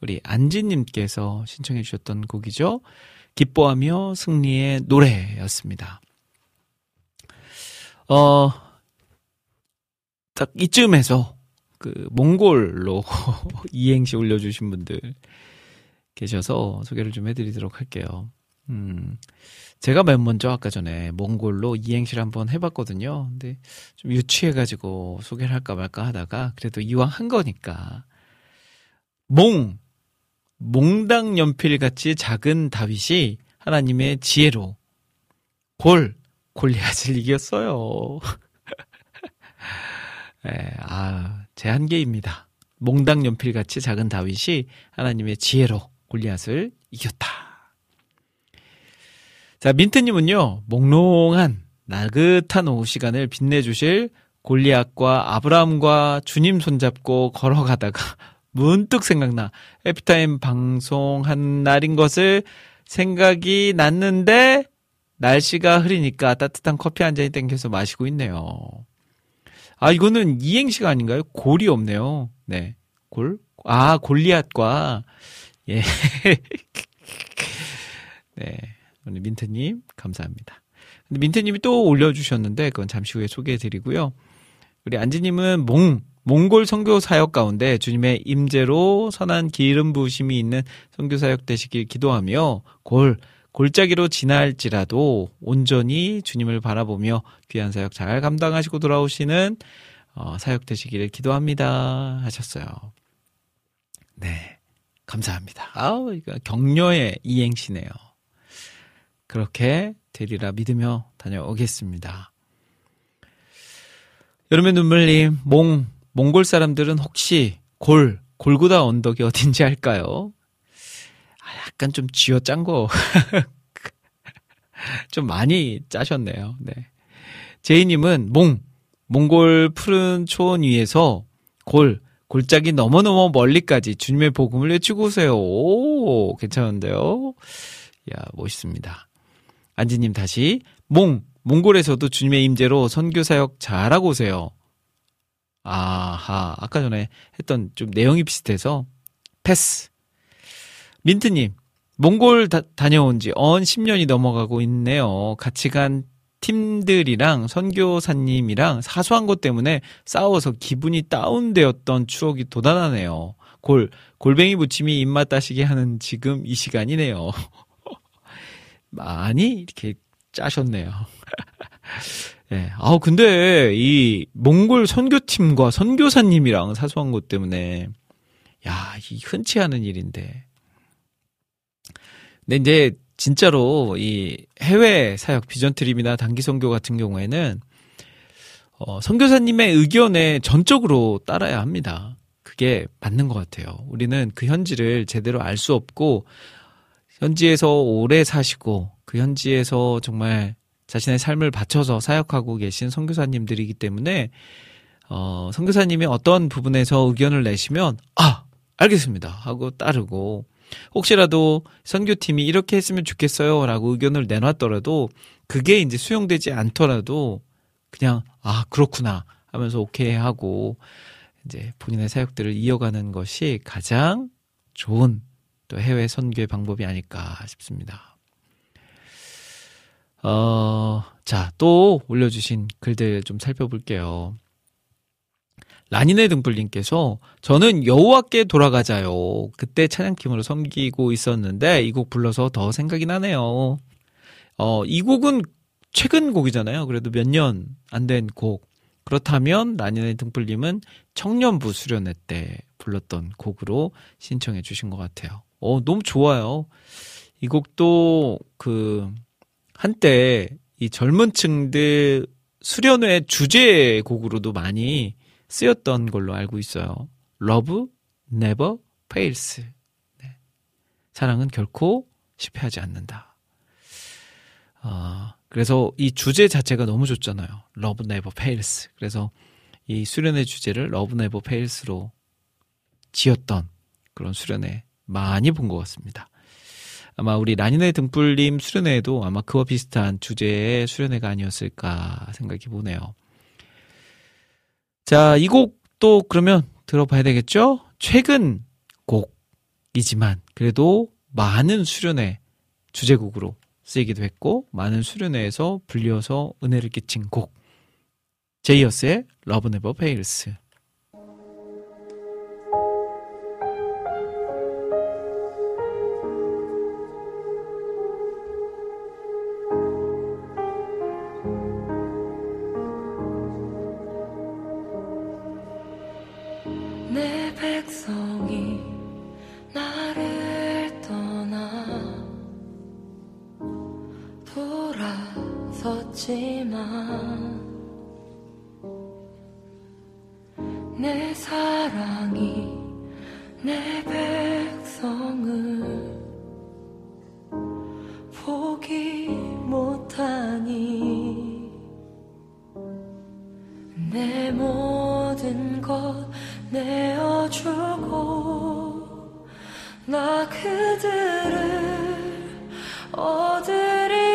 우리 안지님께서 신청해 주셨던 곡이죠. 기뻐하며 승리의 노래였습니다. 어, 딱 이쯤에서 그 몽골로 이행시 올려주신 분들 계셔서 소개를 좀 해드리도록 할게요. 음, 제가 맨 먼저 아까 전에 몽골로 이행시를 한번 해봤거든요. 근데 좀 유치해가지고 소개를 할까 말까 하다가 그래도 이왕 한 거니까 몽 몽당 연필 같이 작은 다윗이 하나님의 지혜로 골 골리앗을 이겼어요. 예, 아, 제 한계입니다. 몽당 연필 같이 작은 다윗이 하나님의 지혜로 골리앗을 이겼다. 자, 민트님은요, 몽롱한 나긋한 오후 시간을 빛내주실 골리앗과 아브라함과 주님 손잡고 걸어가다가 문득 생각나 에피타임 방송한 날인 것을 생각이 났는데 날씨가 흐리니까 따뜻한 커피 한 잔이 땡겨서 마시고 있네요. 아, 이거는 이행시가 아닌가요? 골이 없네요. 네. 골? 아, 골리앗과, 예. 네. 민트님, 감사합니다. 근데 민트님이 또 올려주셨는데, 그건 잠시 후에 소개해드리고요. 우리 안지님은 몽, 몽골 선교 사역 가운데 주님의 임재로 선한 기름 부으심이 있는 선교 사역 되시길 기도하며 골, 골짜기로 지날지라도 온전히 주님을 바라보며 귀한 사역 잘 감당하시고 돌아오시는 어, 사역 되시기를 기도합니다 하셨어요. 네, 감사합니다. 아우 이거 격려의 이행시네요. 그렇게 되리라 믿으며 다녀오겠습니다. 여름의 눈물님, 몽, 몽골 사람들은 혹시 골, 골고다 언덕이 어딘지 알까요? 아, 약간 좀 쥐어 짠 거. 좀 많이 짜셨네요. 네. 제이님은 몽, 몽골 푸른 초원 위에서 골, 골짜기 너무너무 멀리까지 주님의 복음을 외치고 오세요. 오, 괜찮은데요? 야, 멋있습니다. 안지님 다시, 몽, 몽골에서도 주님의 임재로 선교 사역 잘하고 오세요. 아하, 아까 전에 했던 좀 내용이 비슷해서 패스. 민트님, 몽골 다, 다녀온 지 언 10년이 넘어가고 있네요. 같이 간 팀들이랑 선교사님이랑 사소한 것 때문에 싸워서 기분이 다운되었던 추억이 돋아나네요. 골, 골뱅이 부침이 입맛 따시게 하는 지금 이 시간이네요. 많이 이렇게 짜셨네요. 예. 아, 근데 이 몽골 선교팀과 선교사님이랑 사소한 것 때문에 야, 이 흔치 않은 일인데. 근데 이제 진짜로 이 해외 사역 비전 트립이나 단기 선교 같은 경우에는 어, 선교사님의 의견에 전적으로 따라야 합니다. 그게 맞는 것 같아요. 우리는 그 현지를 제대로 알 수 없고 현지에서 오래 사시고 그 현지에서 정말 자신의 삶을 바쳐서 사역하고 계신 선교사님들이기 때문에 어, 선교사님이 어떤 부분에서 의견을 내시면 아 알겠습니다. 하고 따르고 혹시라도 선교팀이 이렇게 했으면 좋겠어요라고 의견을 내놨더라도 그게 이제 수용되지 않더라도 그냥 아 그렇구나 하면서 오케이 하고 이제 본인의 사역들을 이어가는 것이 가장 좋은 또 해외 선교의 방법이 아닐까 싶습니다. 어, 자, 또 올려주신 글들 좀 살펴볼게요. 라니네 등불님께서 저는 여호와께 돌아가자요. 그때 찬양팀으로 섬기고 있었는데 이 곡 불러서 더 생각이 나네요. 어, 이 곡은 최근 곡이잖아요. 그래도 몇 년 안 된 곡. 그렇다면 라니네 등불님은 청년부 수련회 때 불렀던 곡으로 신청해 주신 것 같아요. 어, 너무 좋아요. 이 곡도 그 한때 이 젊은 층들 수련회 주제 곡으로도 많이 쓰였던 걸로 알고 있어요. Love never fails. 네. 사랑은 결코 실패하지 않는다. 어, 그래서 이 주제 자체가 너무 좋잖아요. Love never fails. 그래서 이 수련회 주제를 Love never fails로 지었던 그런 수련회 많이 본 것 같습니다. 아마 우리 라니네 등불님 수련회에도 아마 그와 비슷한 주제의 수련회가 아니었을까 생각해 보네요. 자, 이 곡도 그러면 들어봐야 되겠죠? 최근 곡이지만 그래도 많은 수련회 주제곡으로 쓰이기도 했고 많은 수련회에서 불려서 은혜를 끼친 곡 J-US의 Love Never Fails 돌아섰지만 내 사랑이 내 백성을 포기 못하니 내 모든 것 내어주고 나 그들을 얻으리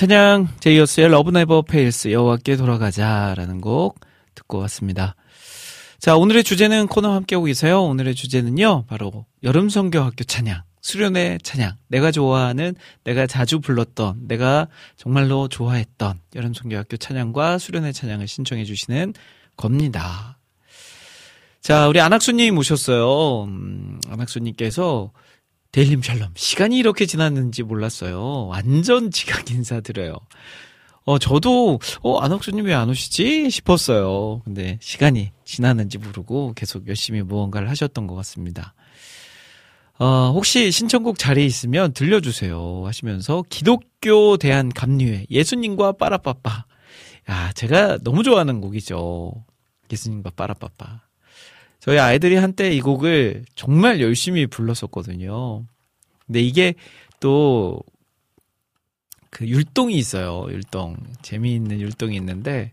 찬양 J-US의 Love Never Fails 여호와께 돌아가자라는 곡 듣고 왔습니다. 자, 오늘의 주제는 코너 함께하고 계세요. 오늘의 주제는요, 바로 여름 성경학교 찬양, 수련회 찬양. 내가 좋아하는, 내가 자주 불렀던, 내가 정말로 좋아했던 여름 성경학교 찬양과 수련회 찬양을 신청해 주시는 겁니다. 자, 우리 안학수님 오셨어요. 음, 안학수님께서 데일림 샬롬. 시간이 이렇게 지났는지 몰랐어요. 완전 지각 인사드려요. 어, 저도, 어, 안학수님 왜 안 오시지? 싶었어요. 근데 시간이 지났는지 모르고 계속 열심히 무언가를 하셨던 것 같습니다. 어, 혹시 신청곡 자리에 있으면 들려주세요. 하시면서 기독교 대한 감리회, 예수님과 빠라빠빠. 야, 제가 너무 좋아하는 곡이죠. 예수님과 빠라빠빠. 저희 아이들이 한때 이 곡을 정말 열심히 불렀었거든요. 근데 이게 또 그 율동이 있어요. 율동. 재미있는 율동이 있는데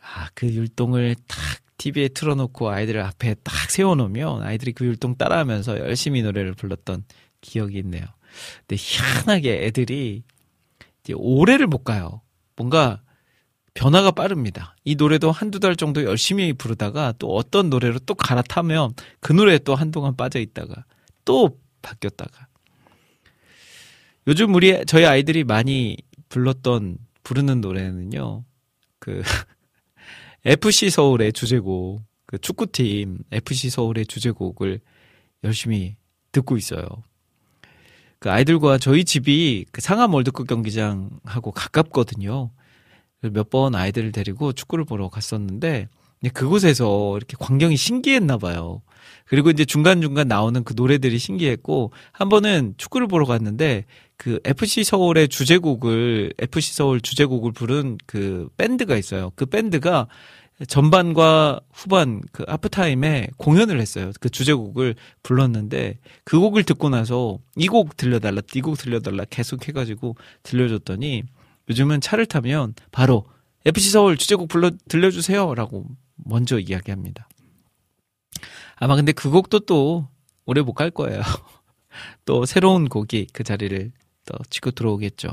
아, 그 율동을 탁 TV에 틀어놓고 아이들 앞에 딱 세워놓으면 아이들이 그 율동 따라하면서 열심히 노래를 불렀던 기억이 있네요. 근데 희한하게 애들이 이제 오래를 못 가요. 뭔가 변화가 빠릅니다. 이 노래도 한두 달 정도 열심히 부르다가 또 어떤 노래로 또 갈아타면 그 노래에 또 한동안 빠져 있다가 또 바뀌었다가. 요즘 우리, 저희 아이들이 많이 불렀던, 부르는 노래는요, 그, FC 서울의 주제곡, 그 축구팀 FC 서울의 주제곡을 열심히 듣고 있어요. 그 아이들과 저희 집이 그 상암 월드컵 경기장하고 가깝거든요. 몇 번 아이들을 데리고 축구를 보러 갔었는데 그곳에서 이렇게 광경이 신기했나 봐요. 그리고 이제 중간중간 나오는 그 노래들이 신기했고 한 번은 축구를 보러 갔는데 그 FC 서울의 주제곡을 FC 서울 주제곡을 부른 그 밴드가 있어요. 그 밴드가 전반과 후반 그 하프타임에 공연을 했어요. 그 주제곡을 불렀는데 그 곡을 듣고 나서 이 곡 들려달라, 이 곡 들려달라 계속 해가지고 들려줬더니 요즘은 차를 타면 바로 FC 서울 주제곡 불러 들려주세요라고 먼저 이야기합니다. 아마 근데 그 곡도 또 오래 못 갈 거예요. 또 새로운 곡이 그 자리를 또 치고 들어오겠죠.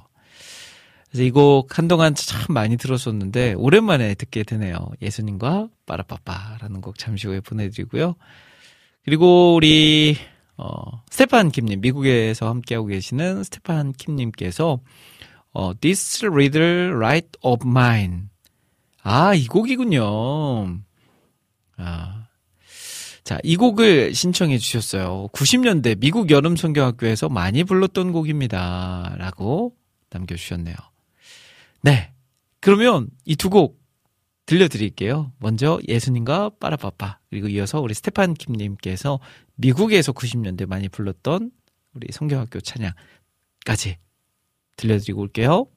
그래서 이 곡 한동안 참 많이 들었었는데 오랜만에 듣게 되네요. 예수님과 빠라빠빠라는 곡 잠시 후에 보내드리고요. 그리고 우리 어, 스테판 킴님 미국에서 함께하고 계시는 스테판 킴님께서 어, This Little Light of Mine 아, 이 곡이군요. 아. 자, 이 곡을 신청해 주셨어요. 90년대 미국 여름 성경학교에서 많이 불렀던 곡입니다. 라고 남겨주셨네요. 네. 그러면 이 두 곡 들려드릴게요. 먼저 예수님과 빠라빠빠. 그리고 이어서 우리 스테판 킴님께서 미국에서 90년대 많이 불렀던 우리 성교학교 찬양까지 들려드리고 올게요.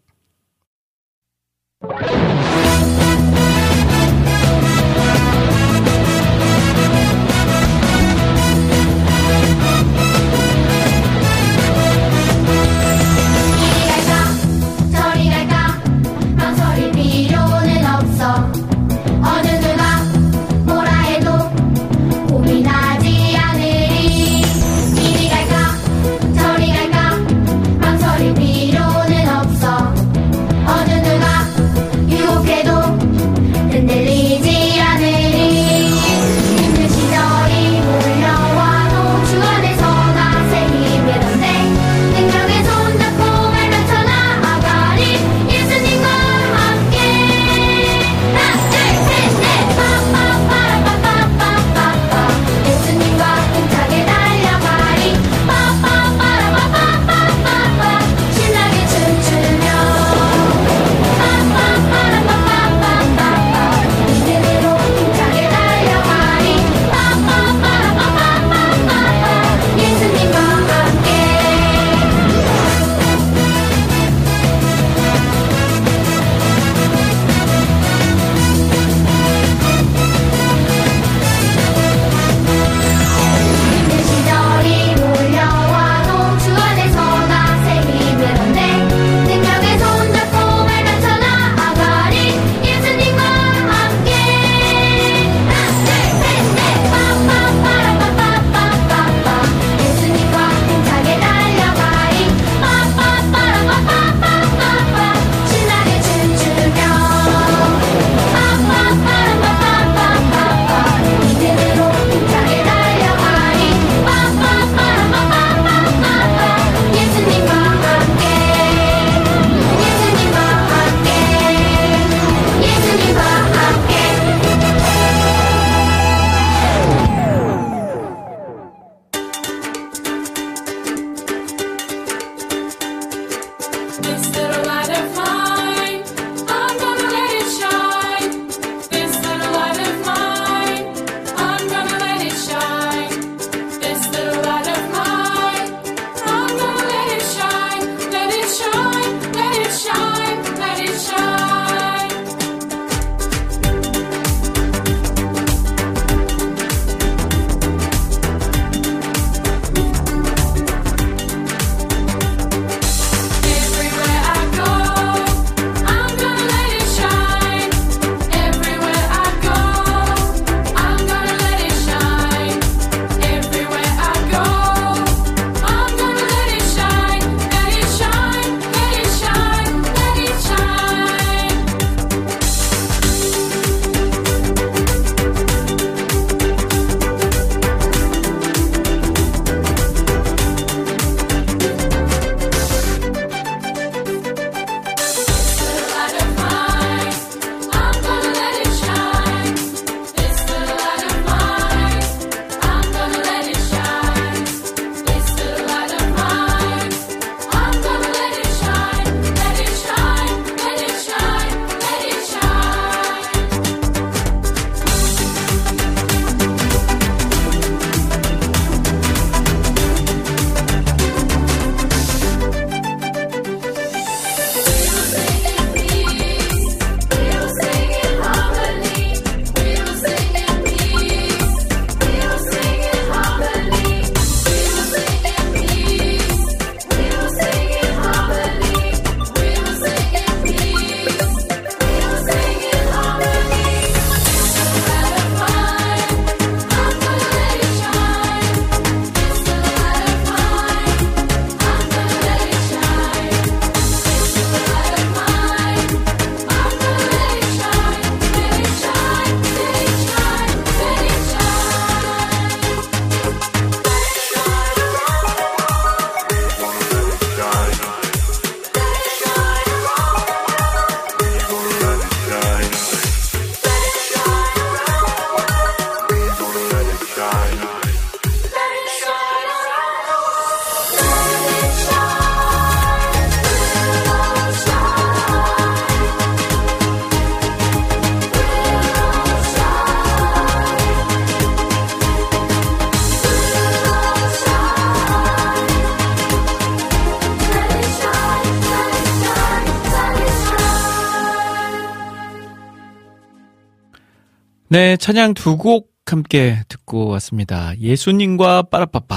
네, 찬양 두 곡 함께 듣고 왔습니다. 예수님과 빠라빠빠.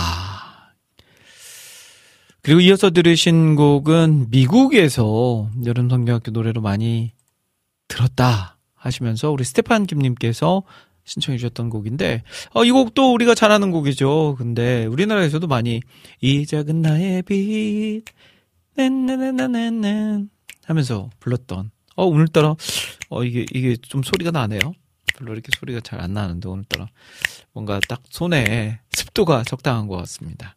그리고 이어서 들으신 곡은 미국에서 여름 성경학교 노래로 많이 들었다 하시면서 우리 스테판 김님께서 신청해 주셨던 곡인데 어, 이 곡도 우리가 잘 아는 곡이죠. 근데 우리나라에서도 많이 이 작은 나의 빛 넨넨넨넨넨 하면서 불렀던 어 오늘따라 어 이게 이게 좀 소리가 나네요. 별로 이렇게 소리가 잘 안 나는데 오늘따라 뭔가 딱 손에 습도가 적당한 것 같습니다.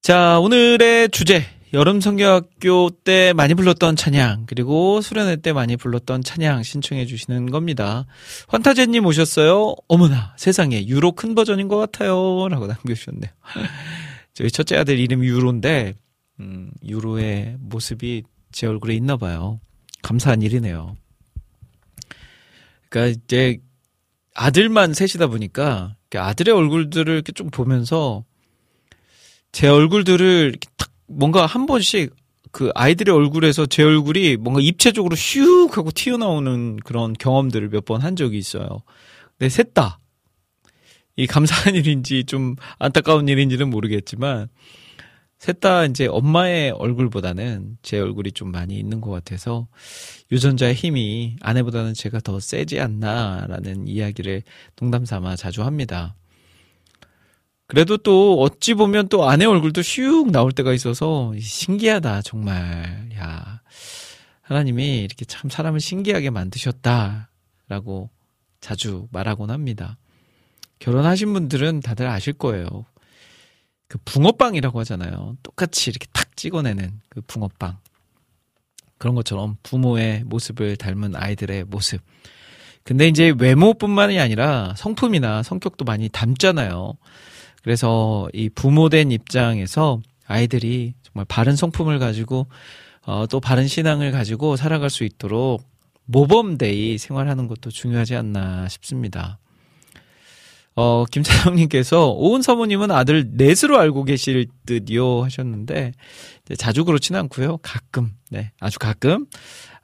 자 오늘의 주제 여름 성경학교 때 많이 불렀던 찬양 그리고 수련회 때 많이 불렀던 찬양 신청해 주시는 겁니다. 환타제님 오셨어요. 어머나 세상에 유로 큰 버전인 것 같아요 라고 남겨주셨네요. 저희 첫째 아들 이름이 유로인데 음, 유로의 모습이 제 얼굴에 있나 봐요. 감사한 일이네요. 그러니까 이제 아들만 셋이다 보니까 아들의 얼굴들을 이렇게 좀 보면서 제 얼굴들을 이렇게 탁 뭔가 한 번씩 그 아이들의 얼굴에서 제 얼굴이 뭔가 입체적으로 슉 하고 튀어나오는 그런 경험들을 몇 번 한 적이 있어요. 근데 셋 다. 이 감사한 일인지 좀 안타까운 일인지는 모르겠지만 셋 다 이제 엄마의 얼굴보다는 제 얼굴이 좀 많이 있는 것 같아서 유전자의 힘이 아내보다는 제가 더 세지 않나라는 이야기를 농담 삼아 자주 합니다. 그래도 또 어찌 보면 또 아내 얼굴도 슉 나올 때가 있어서 신기하다 정말 야 하나님이 이렇게 참 사람을 신기하게 만드셨다라고 자주 말하곤 합니다. 결혼하신 분들은 다들 아실 거예요. 그 붕어빵이라고 하잖아요. 똑같이 이렇게 탁 찍어내는 그 붕어빵. 그런 것처럼 부모의 모습을 닮은 아이들의 모습. 근데 이제 외모뿐만이 아니라 성품이나 성격도 많이 닮잖아요. 그래서 이 부모된 입장에서 아이들이 정말 바른 성품을 가지고 어, 또 바른 신앙을 가지고 살아갈 수 있도록 모범데이 생활하는 것도 중요하지 않나 싶습니다. 어, 김차영님께서 오은 사모님은 아들 넷으로 알고 계실 듯요 하셨는데 자주 그렇지는 않고요. 가끔, 네, 아주 가끔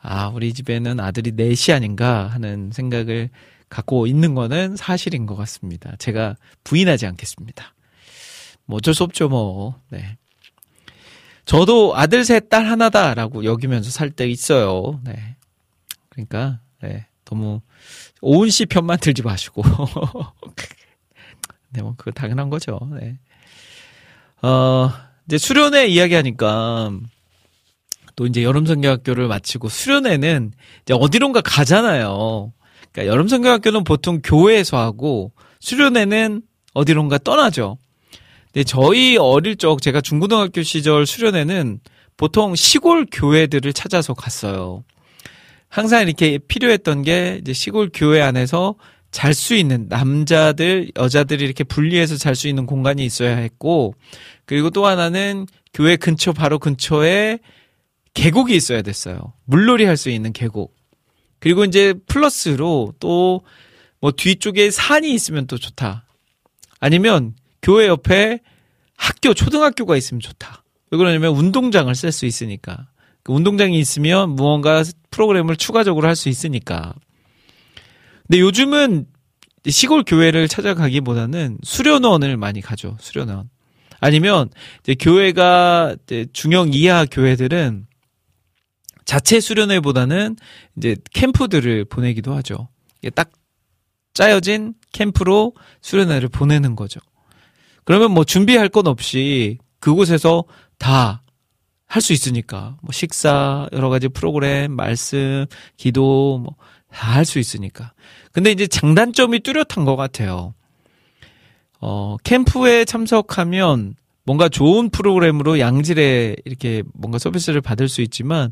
아 우리 집에는 아들이 넷이 아닌가 하는 생각을 갖고 있는 거는 사실인 것 같습니다. 제가 부인하지 않겠습니다. 뭐 어쩔 수 없죠, 뭐. 네. 저도 아들 셋, 딸 하나다라고 여기면서 살 때 있어요. 네. 그러니까, 네. 너무, 오은 씨 편만 들지 마시고. 네, 뭐, 그거 당연한 거죠. 네. 어, 이제 수련회 이야기하니까, 또 이제 여름 성경학교를 마치고 수련회는 이제 어디론가 가잖아요. 그러니까 여름 성경학교는 보통 교회에서 하고 수련회는 어디론가 떠나죠. 근데 저희 어릴 적 제가 중고등학교 시절 수련회는 보통 시골 교회들을 찾아서 갔어요. 항상 이렇게 필요했던 게 이제 시골 교회 안에서 잘 수 있는 남자들, 여자들이 이렇게 분리해서 잘 수 있는 공간이 있어야 했고, 그리고 또 하나는 교회 근처, 바로 근처에 계곡이 있어야 됐어요. 물놀이 할 수 있는 계곡. 그리고 이제 플러스로 또 뭐 뒤쪽에 산이 있으면 또 좋다. 아니면 교회 옆에 학교, 초등학교가 있으면 좋다. 왜 그러냐면 운동장을 쓸 수 있으니까. 그 운동장이 있으면 무언가 프로그램을 추가적으로 할 수 있으니까. 근데 요즘은 시골 교회를 찾아가기보다는 수련원을 많이 가죠. 수련원. 아니면 이제 교회가 이제 중형 이하 교회들은 자체 수련회보다는 이제 캠프들을 보내기도 하죠. 딱 짜여진 캠프로 수련회를 보내는 거죠. 그러면 뭐 준비할 건 없이 그곳에서 다 할 수 있으니까. 뭐 식사 여러 가지 프로그램 말씀 기도 뭐 다 할 수 있으니까. 근데 이제 장단점이 뚜렷한 것 같아요. 어 캠프에 참석하면 뭔가 좋은 프로그램으로 양질의 이렇게 뭔가 서비스를 받을 수 있지만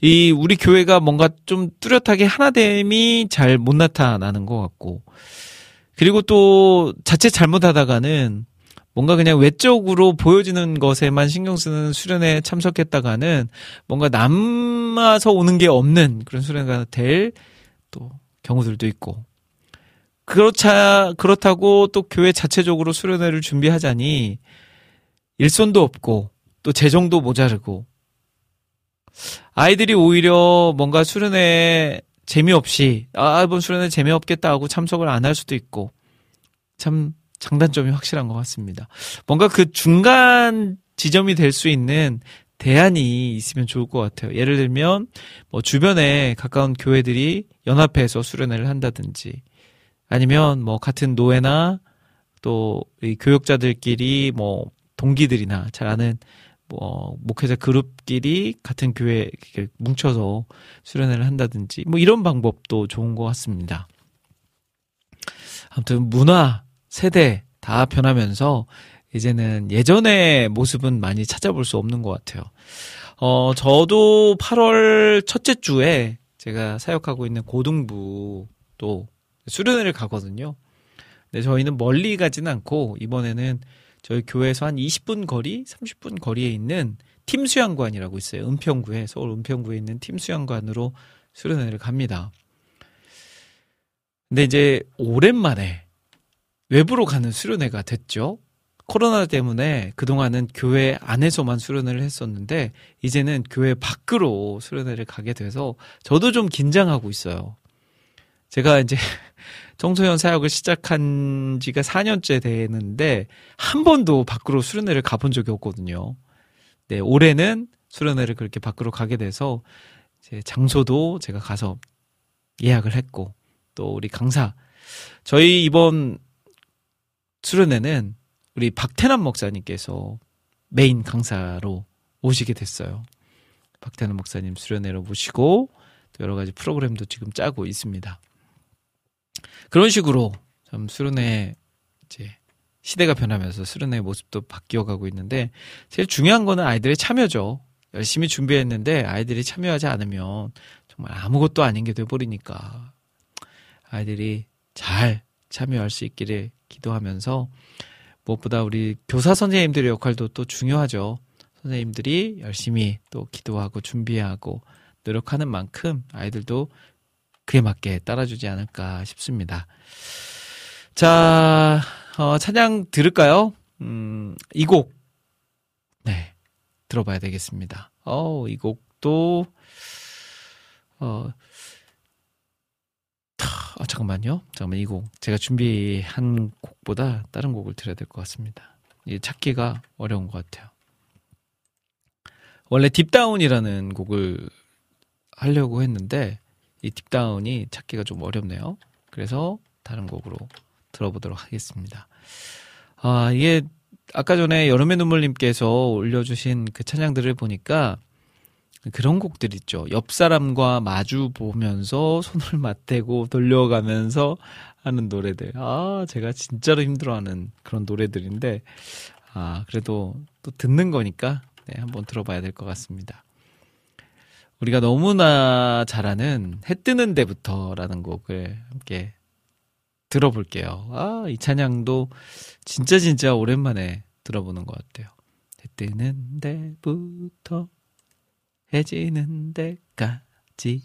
이 우리 교회가 뭔가 좀 뚜렷하게 하나됨이 잘 못 나타나는 것 같고. 그리고 또 자칫 잘못하다가는 뭔가 그냥 외적으로 보여지는 것에만 신경 쓰는 수련회에 참석했다가는 뭔가 남아서 오는 게 없는 그런 수련회가 될 또 경우들도 있고. 그렇자 그렇다고 또 교회 자체적으로 수련회를 준비하자니 일손도 없고 또 재정도 모자르고. 아이들이 오히려 뭔가 수련회에 재미없이 아 이번 수련회 재미없겠다 하고 참석을 안 할 수도 있고. 참 장단점이 확실한 것 같습니다. 뭔가 그 중간 지점이 될 수 있는 대안이 있으면 좋을 것 같아요. 예를 들면 뭐 주변에 가까운 교회들이 연합해서 수련회를 한다든지 아니면 뭐 같은 노예나 또 이 교역자들끼리 뭐 동기들이나 잘 아는 뭐 목회자 그룹끼리 같은 교회 뭉쳐서 수련회를 한다든지 뭐 이런 방법도 좋은 것 같습니다. 아무튼 문화 세대 다 변하면서 이제는 예전의 모습은 많이 찾아볼 수 없는 것 같아요. 어, 저도 8월 첫째 주에 제가 사역하고 있는 고등부 또 수련회를 가거든요. 근데 저희는 멀리 가진 않고 이번에는 저희 교회에서 한 20분 거리, 30분 거리에 있는 팀 수양관이라고 있어요. 은평구에 서울 은평구에 있는 팀 수양관으로 수련회를 갑니다. 근데 이제 오랜만에 외부로 가는 수련회가 됐죠. 코로나 때문에 그동안은 교회 안에서만 수련회를 했었는데 이제는 교회 밖으로 수련회를 가게 돼서 저도 좀 긴장하고 있어요. 제가 이제 청소년 사역을 시작한 지가 4년째 되는데 한 번도 밖으로 수련회를 가본 적이 없거든요. 네, 올해는 수련회를 그렇게 밖으로 가게 돼서 이제 장소도 제가 가서 예약을 했고 또 우리 강사 저희 이번 수련회는 우리 박태남 목사님께서 메인 강사로 오시게 됐어요. 박태남 목사님 수련회로 모시고 또 여러 가지 프로그램도 지금 짜고 있습니다. 그런 식으로 좀 수련회 이제 시대가 변하면서 수련회 모습도 바뀌어가고 있는데 제일 중요한 거는 아이들의 참여죠. 열심히 준비했는데 아이들이 참여하지 않으면 정말 아무것도 아닌 게 돼버리니까 아이들이 잘 참여할 수 있기를 기도하면서 무엇보다 우리 교사 선생님들의 역할도 또 중요하죠. 선생님들이 열심히 또 기도하고 준비하고 노력하는 만큼 아이들도 그에 맞게 따라주지 않을까 싶습니다. 자, 어, 찬양 들을까요? 음, 이 곡, 네, 들어봐야 되겠습니다. 어, 이 곡도, 어, 아, 잠깐만요. 잠깐만, 이 곡. 제가 준비한 곡보다 다른 곡을 들어야 될 것 같습니다. 이 찾기가 어려운 것 같아요. 원래 Deep Down이라는 곡을 하려고 했는데, 이 Deep Down이 찾기가 좀 어렵네요. 그래서 다른 곡으로 들어보도록 하겠습니다. 아, 이게 아까 전에 여름의 눈물님께서 올려주신 그 찬양들을 보니까 그런 곡들 있죠. 옆 사람과 마주 보면서 손을 맞대고 돌려가면서 하는 노래들. 아, 제가 진짜로 힘들어하는 그런 노래들인데, 아, 그래도 또 듣는 거니까, 네, 한번 들어봐야 될 것 같습니다. 우리가 너무나 잘하는 해 뜨는 데부터라는 곡을 함께 들어볼게요. 아, 이 찬양도 진짜 진짜 오랜만에 들어보는 것 같아요. 해 뜨는 데부터 해지는 데까지.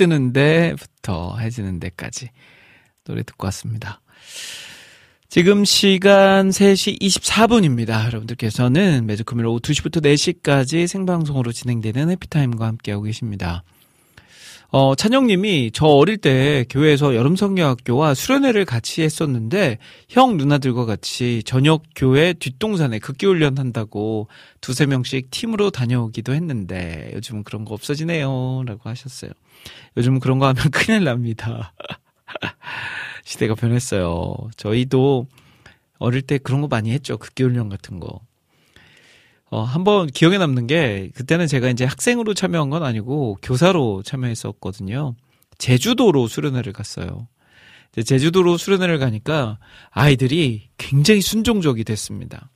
뜨는 데부터 해지는 데까지 노래 듣고 왔습니다. 지금 시간 3시 24분입니다. 여러분들께서는 매주 금요일 오후 2시부터 4시까지 생방송으로 진행되는 해피타임과 함께하고 계십니다. 어, 찬영님이 저 어릴 때 교회에서 여름성경학교와 수련회를 같이 했었는데 형 누나들과 같이 저녁 교회 뒷동산에 극기훈련 한다고 두세 명씩 팀으로 다녀오기도 했는데 요즘은 그런 거 없어지네요. 라고 하셨어요. 요즘 그런 거 하면 큰일 납니다. 시대가 변했어요. 저희도 어릴 때 그런 거 많이 했죠. 극기훈련 같은 거. 어, 한번 기억에 남는 게 그때는 제가 이제 학생으로 참여한 건 아니고 교사로 참여했었거든요. 제주도로 수련회를 갔어요. 제주도로 수련회를 가니까 아이들이 굉장히 순종적이 됐습니다.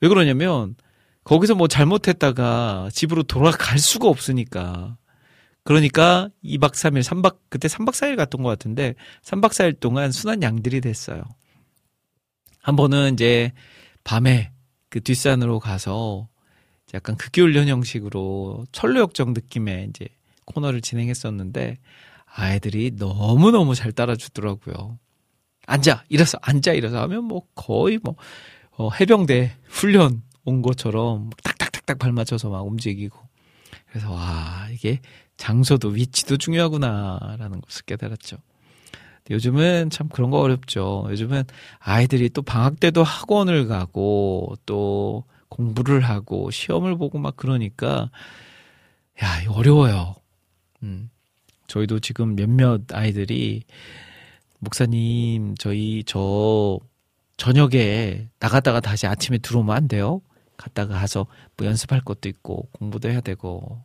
왜 그러냐면 거기서 뭐 잘못했다가 집으로 돌아갈 수가 없으니까. 그러니까 2박 3일, 3박, 그때 3박 4일 갔던 것 같은데 3박 4일 동안 순한 양들이 됐어요. 한 번은 이제 밤에 그 뒷산으로 가서 약간 극기훈련 형식으로 철로역정 느낌의 이제 코너를 진행했었는데 아이들이 너무너무 잘 따라주더라고요. 앉아, 일어서, 앉아, 일어서 하면 뭐 거의 뭐, 어, 해병대 훈련 온 것처럼 딱딱딱딱 발맞춰서 막 움직이고. 그래서 와, 이게 장소도 위치도 중요하구나라는 것을 깨달았죠. 요즘은 참 그런 거 어렵죠. 요즘은 아이들이 또 방학 때도 학원을 가고 또 공부를 하고 시험을 보고 막 그러니까 야, 어려워요. 음. 저희도 지금 몇몇 아이들이 목사님, 저희 저 저녁에 나갔다가 다시 아침에 들어오면 안 돼요? 갔다가 가서 뭐 연습할 것도 있고 공부도 해야 되고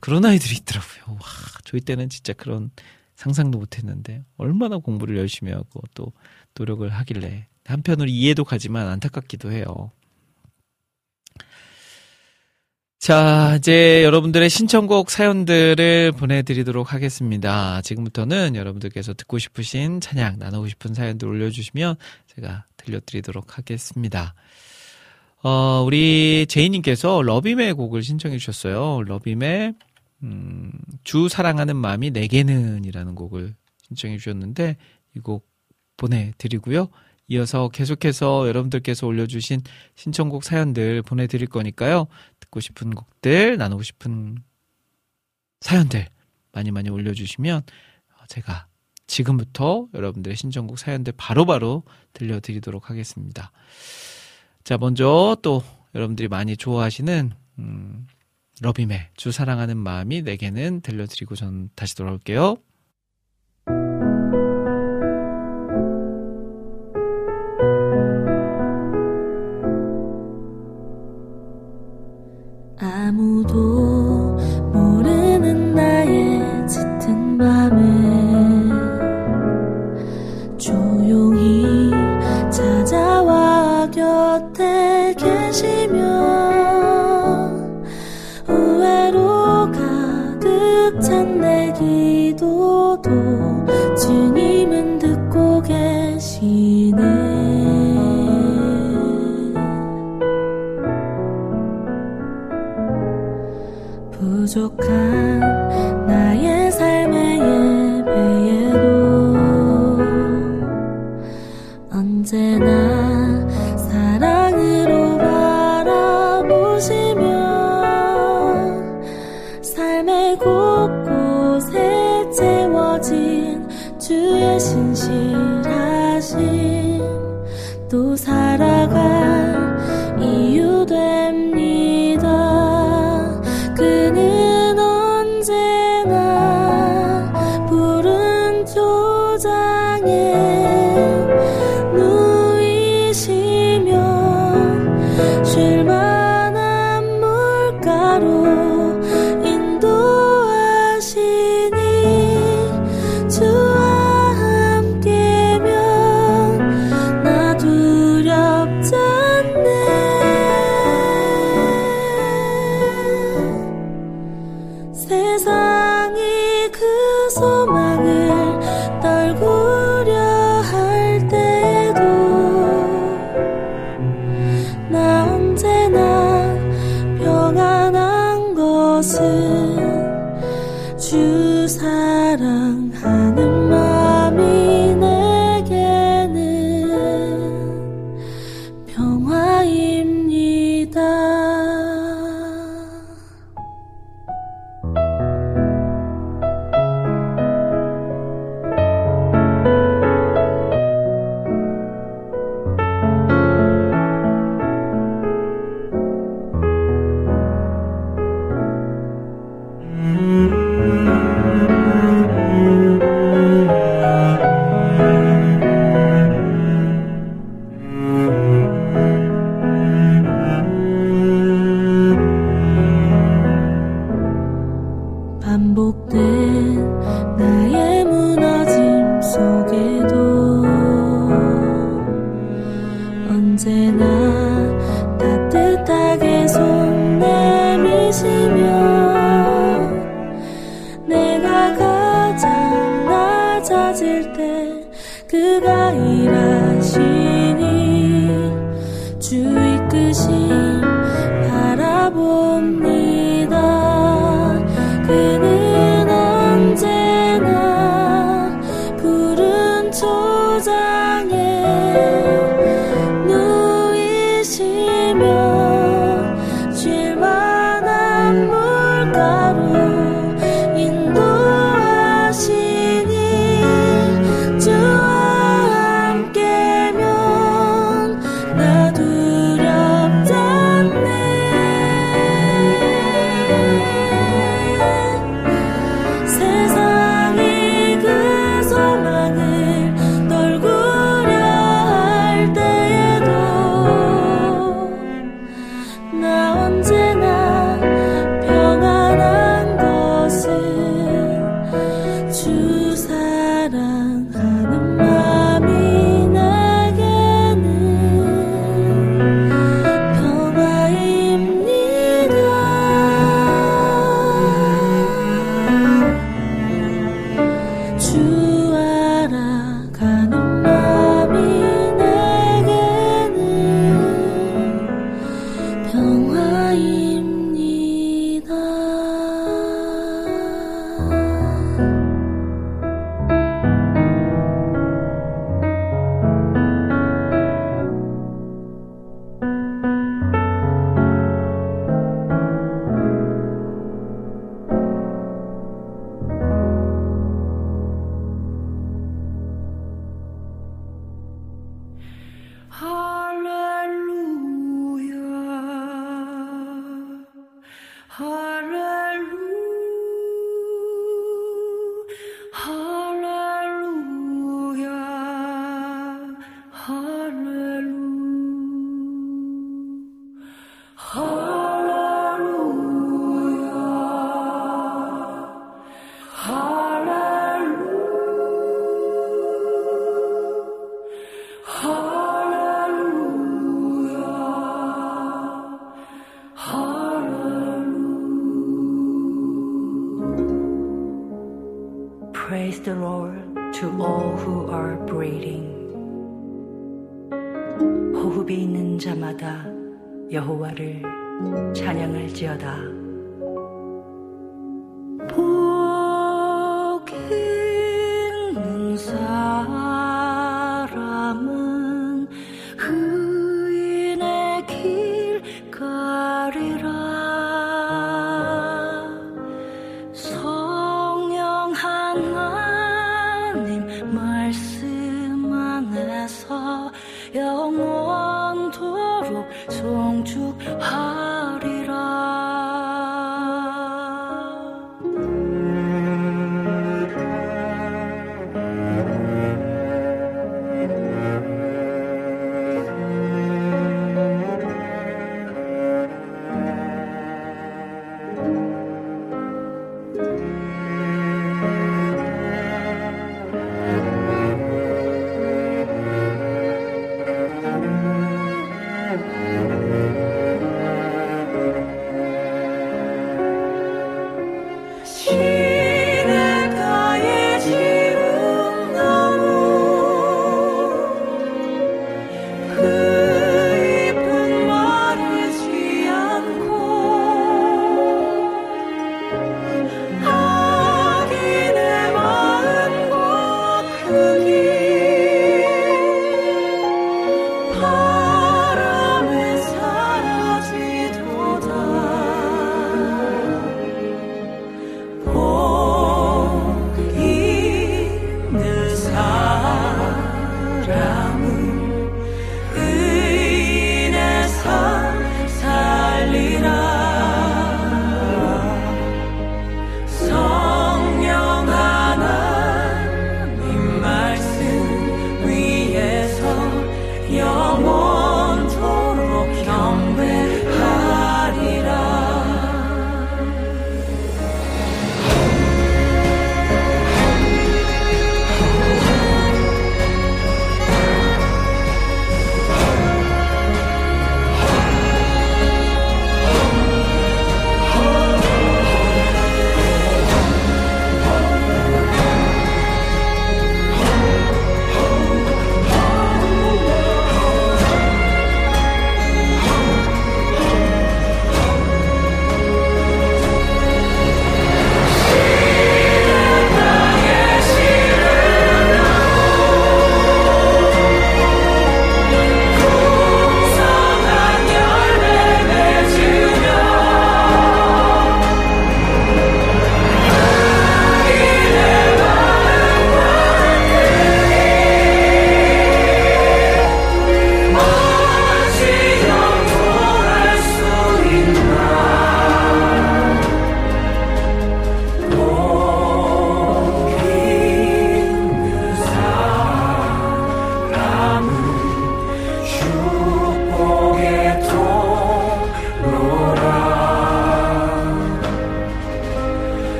그런 아이들이 있더라고요. 와, 저희 때는 진짜 그런 상상도 못 했는데 얼마나 공부를 열심히 하고 또 노력을 하길래 한편으로 이해도 가지만 안타깝기도 해요. 자, 이제 여러분들의 신청곡 사연들을 보내드리도록 하겠습니다. 지금부터는 여러분들께서 듣고 싶으신 찬양, 나누고 싶은 사연들 올려주시면 제가 들려드리도록 하겠습니다. 어, 우리 제이님께서 러빔의 곡을 신청해 주셨어요. 러빔의 음, 주 사랑하는 마음이 내게는 이라는 곡을 신청해 주셨는데 이 곡 보내드리고요. 이어서 계속해서 여러분들께서 올려주신 신청곡 사연들 보내드릴 거니까요. 듣고 싶은 곡들, 나누고 싶은 사연들 많이 많이 올려주시면 제가 지금부터 여러분들의 신청곡 사연들 바로바로 들려드리도록 하겠습니다. 자, 먼저 또 여러분들이 많이 좋아하시는 음, 러빔의 주 사랑하는 마음이 내게는 들려드리고 전 다시 돌아올게요.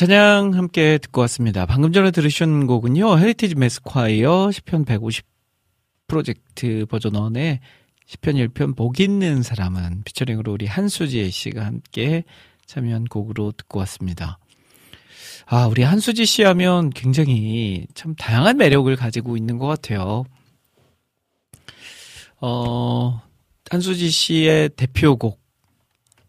찬양 함께 듣고 왔습니다. 방금 전에 들으신 곡은요, 헤리티지 매스콰이어 시편 150 프로젝트 버전 1의 시편 1편 복 있는 사람은 피처링으로 우리 한수지 씨가 함께 참여한 곡으로 듣고 왔습니다. 아, 우리 한수지 씨 하면 굉장히 참 다양한 매력을 가지고 있는 것 같아요. 어, 한수지 씨의 대표곡,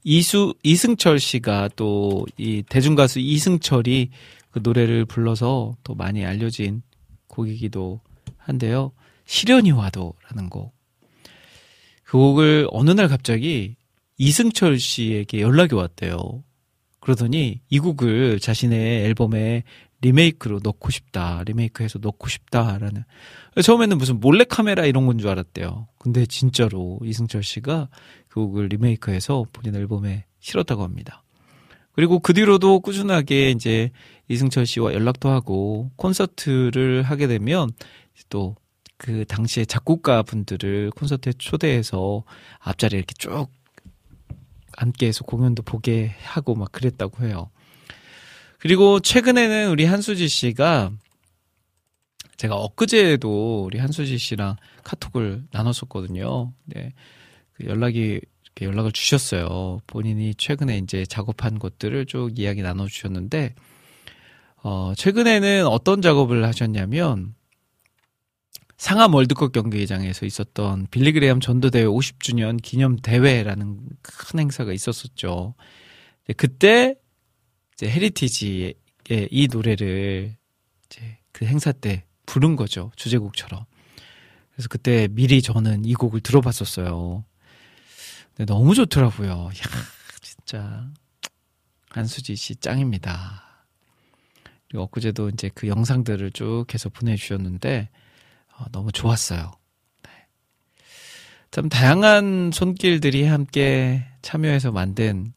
이수 이승철 씨가 또 이 대중 가수 이승철이 그 노래를 불러서 또 많이 알려진 곡이기도 한데요. 시련이 와도라는 곡. 그 곡을 어느 날 갑자기 이승철 씨에게 연락이 왔대요. 그러더니 이 곡을 자신의 앨범에 리메이크로 넣고 싶다. 리메이크해서 넣고 싶다라는. 처음에는 무슨 몰래카메라 이런 건 줄 알았대요. 근데 진짜로 이승철 씨가 그 곡을 리메이크해서 본인 앨범에 실었다고 합니다. 그리고 그 뒤로도 꾸준하게 이제 이승철 씨와 연락도 하고 콘서트를 하게 되면 또 그 당시에 작곡가 분들을 콘서트에 초대해서 앞자리에 이렇게 쭉 함께해서 공연도 보게 하고 막 그랬다고 해요. 그리고 최근에는 우리 한수지 씨가 제가 엊그제에도 우리 한수지 씨랑 카톡을 나눴었거든요. 네. 그 연락이 이렇게 연락을 주셨어요. 본인이 최근에 이제 작업한 것들을 쭉 이야기 나눠 주셨는데, 어, 최근에는 어떤 작업을 하셨냐면, 상암 월드컵 경기장에서 있었던 빌리그레암 전도대회 50주년 기념 대회라는 큰 행사가 있었었죠. 네, 그때 이제 헤리티지의 이 노래를 이제 그 행사 때 부른 거죠. 주제곡처럼. 그래서 그때 미리 저는 이 곡을 들어봤었어요. 근데 너무 좋더라고요. 이야, 진짜. 한수지 씨 짱입니다. 그리고 엊그제도 이제 그 영상들을 쭉 해서 보내주셨는데, 어, 너무 좋았어요. 네. 참 다양한 손길들이 함께 참여해서 만든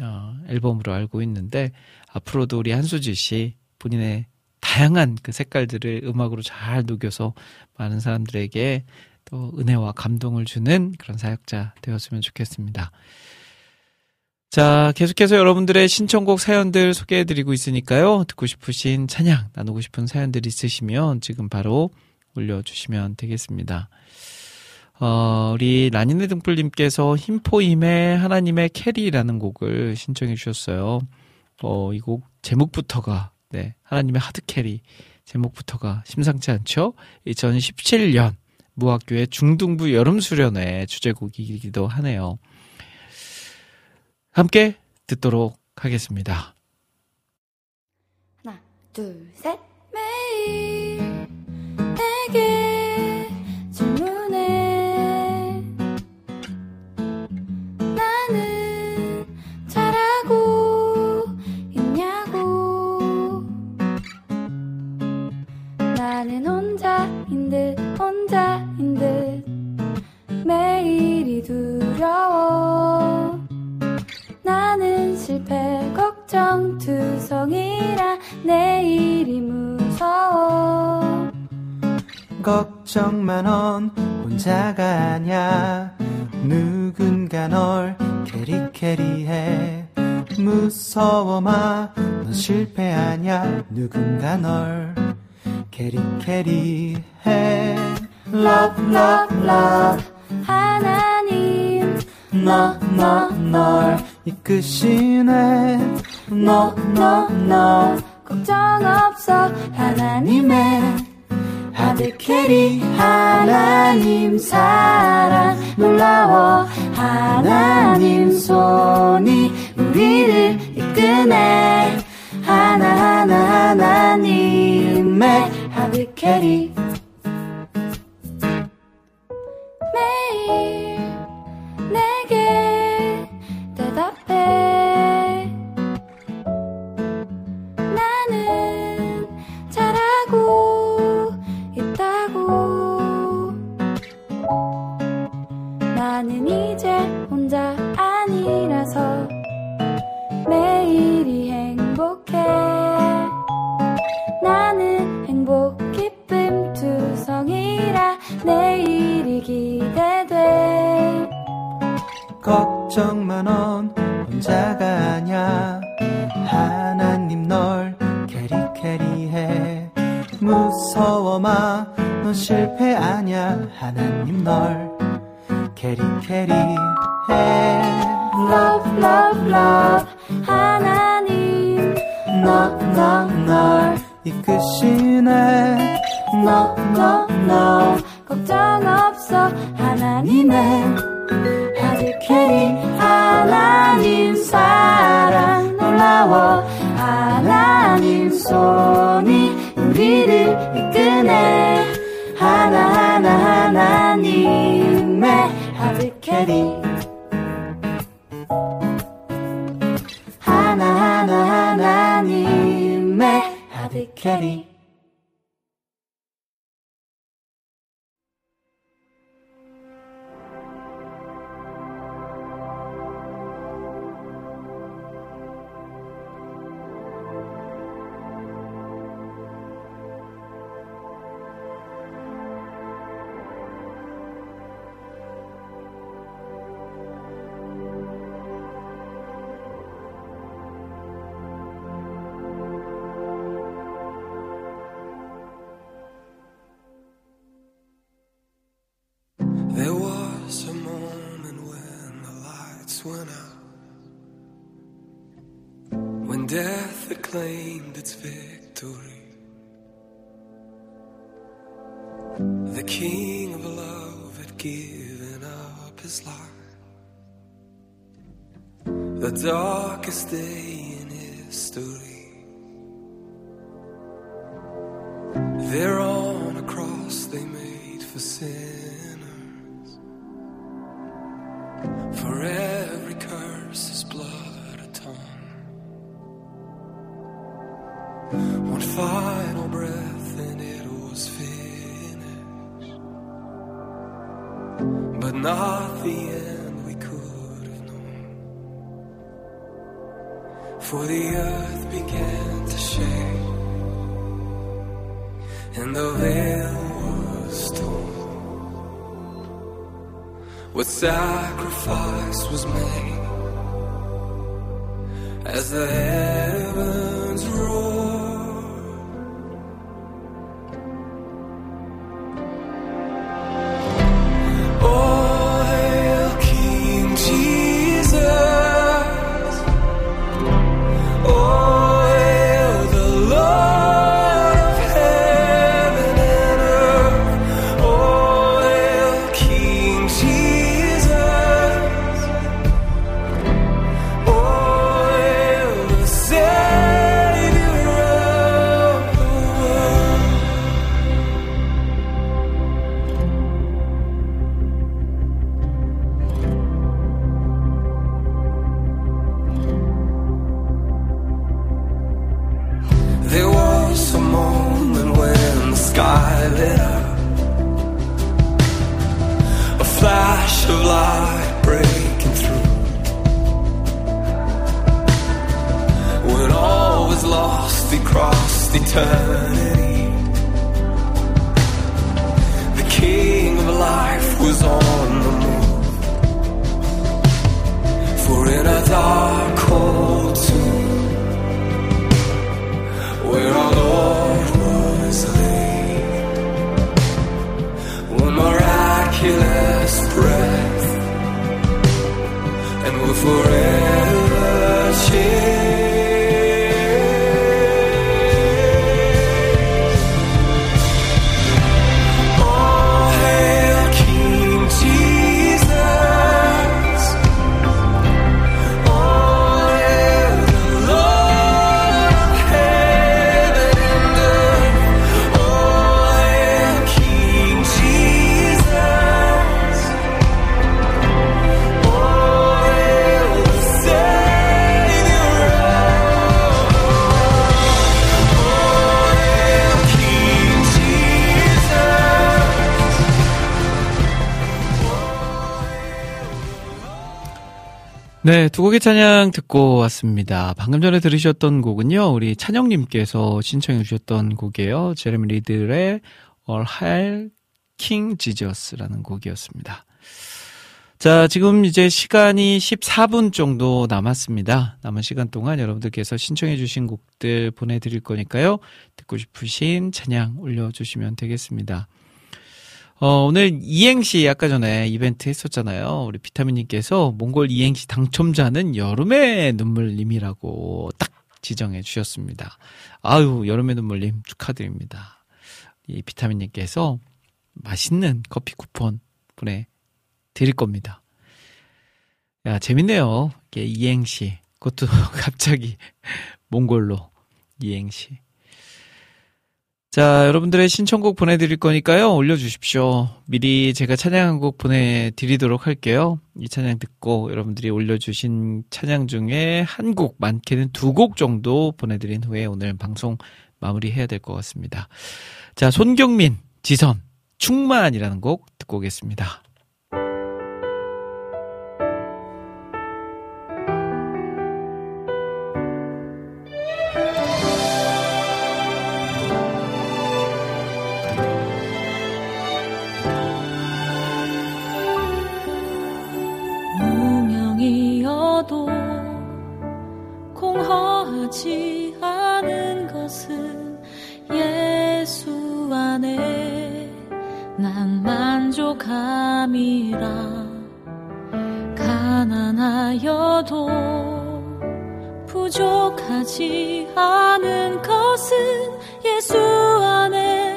어, 앨범으로 알고 있는데 앞으로도 우리 한수지 씨 본인의 다양한 그 색깔들을 음악으로 잘 녹여서 많은 사람들에게 또 은혜와 감동을 주는 그런 사역자 되었으면 좋겠습니다. 자, 계속해서 여러분들의 신청곡 사연들 소개해드리고 있으니까요. 듣고 싶으신 찬양, 나누고 싶은 사연들 있으시면 지금 바로 올려주시면 되겠습니다. 어, 우리 라니네 등불님께서 힘포임의 하나님의 캐리라는 곡을 신청해 주셨어요. 어, 이 곡 제목부터가, 네, 하나님의 hard carry 제목부터가 심상치 않죠? 2017년 무학교회 중등부 여름 수련회 주제곡이기도 하네요. 함께 듣도록 하겠습니다. 하나, 둘, 셋. 매일 매일이 두려워. 나는 실패 걱정 투성이라 내일이 무서워. 걱정만 넌 혼자가 아냐 누군가 널 캐리캐리해. 무서워 마넌 실패하냐? 누군가 널 캐리캐리해. Love love love 하나님 너 너 널. 이끄시네. no no no 걱정 없어 하나님의 하드캐리 하나님 사랑. 놀라워 하나님 손이 우리를 이끄네. 하나하나 하나님의 하드캐리 up, a flash of light breaking through. When all was lost, we crossed eternity. The King of life was on the move. For in a dark, cold tomb where our Lord your last breath, and we're forever share. 네, 두 곡의 찬양 듣고 왔습니다. 방금 전에 들으셨던 곡은요, 우리 찬영님께서 신청해 주셨던 곡이에요. 제레미 리들의 All Hail King Jesus라는 곡이었습니다. 자, 지금 이제 시간이 14분 정도 남았습니다. 남은 시간 동안 여러분들께서 신청해 주신 곡들 보내드릴 거니까요. 듣고 싶으신 찬양 올려주시면 되겠습니다. 어, 오늘 이행시 아까 전에 이벤트 했었잖아요. 우리 비타민님께서 몽골 이행시 당첨자는 여름의 눈물님이라고 딱 지정해 주셨습니다. 아유, 여름의 눈물님 축하드립니다. 이 비타민님께서 맛있는 커피 쿠폰 보내 드릴 겁니다. 야, 재밌네요. 이게 이행시. 그것도 갑자기 몽골로 이행시. 자, 여러분들의 신청곡 보내드릴 거니까요. 올려주십시오. 미리 제가 찬양한 곡 보내드리도록 할게요. 이 찬양 듣고 여러분들이 올려주신 찬양 중에 한 곡, 많게는 두 곡 정도 보내드린 후에 오늘 방송 마무리해야 될 것 같습니다. 자, 손경민, 지선, 충만이라는 곡 듣고 오겠습니다. 공허하지 않은 것은 예수 안에 난 만족함이라. 가난하여도 부족하지 않은 것은 예수 안에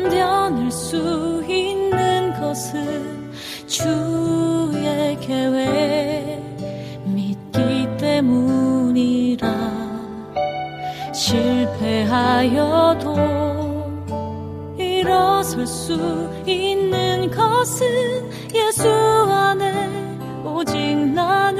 견뎌낼 수 있는 것은 주의 계획 믿기 때문이라. 실패하여도 일어설 수 있는 것은 예수 안에 오직 나는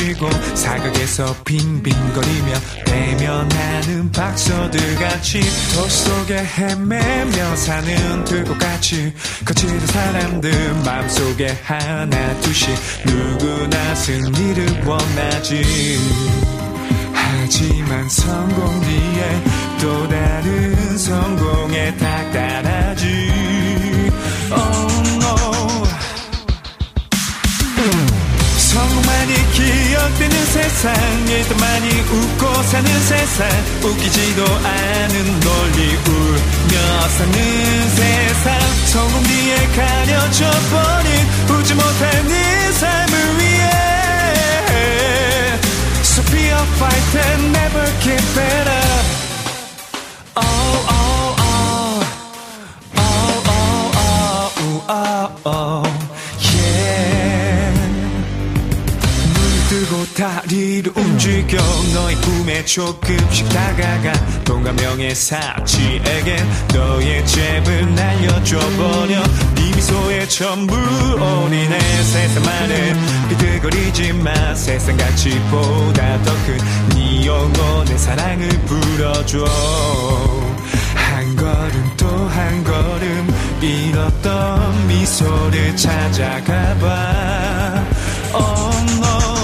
치고 사각에서 빙빙거리며 대면하는 박서들 같이 도 속에 헤매며 사는 들꽃같이 거칠은 사람들 마음속에 하나 둘씩 누구나 승리를 원하지. 하지만 성공 뒤에 또 다른 성공에 닥달하지. oh 성공만이 기억되는 세상 일단 많이 웃고 사는 세상. 웃기지도 않은 논리 울며 사는 세상. 성공 뒤에 가려져 버린 웃지 못한 네 삶을 위해. So be a fighter, never give it up. Oh, oh, oh. Oh, oh, oh, oh, oh, 뜨고 다리를 움직여 너의 꿈에 조금씩 다가가. 돈과 명예 사치에겐 너의 잽을 날려줘 버려. 네 미소에 전부 올인해 세상만을 비틀거리지 마. 세상 가치보다 더 큰네 영혼의 사랑을 불어줘. 한 걸음 또 한 걸음 잃었던 미소를 찾아가봐. oh no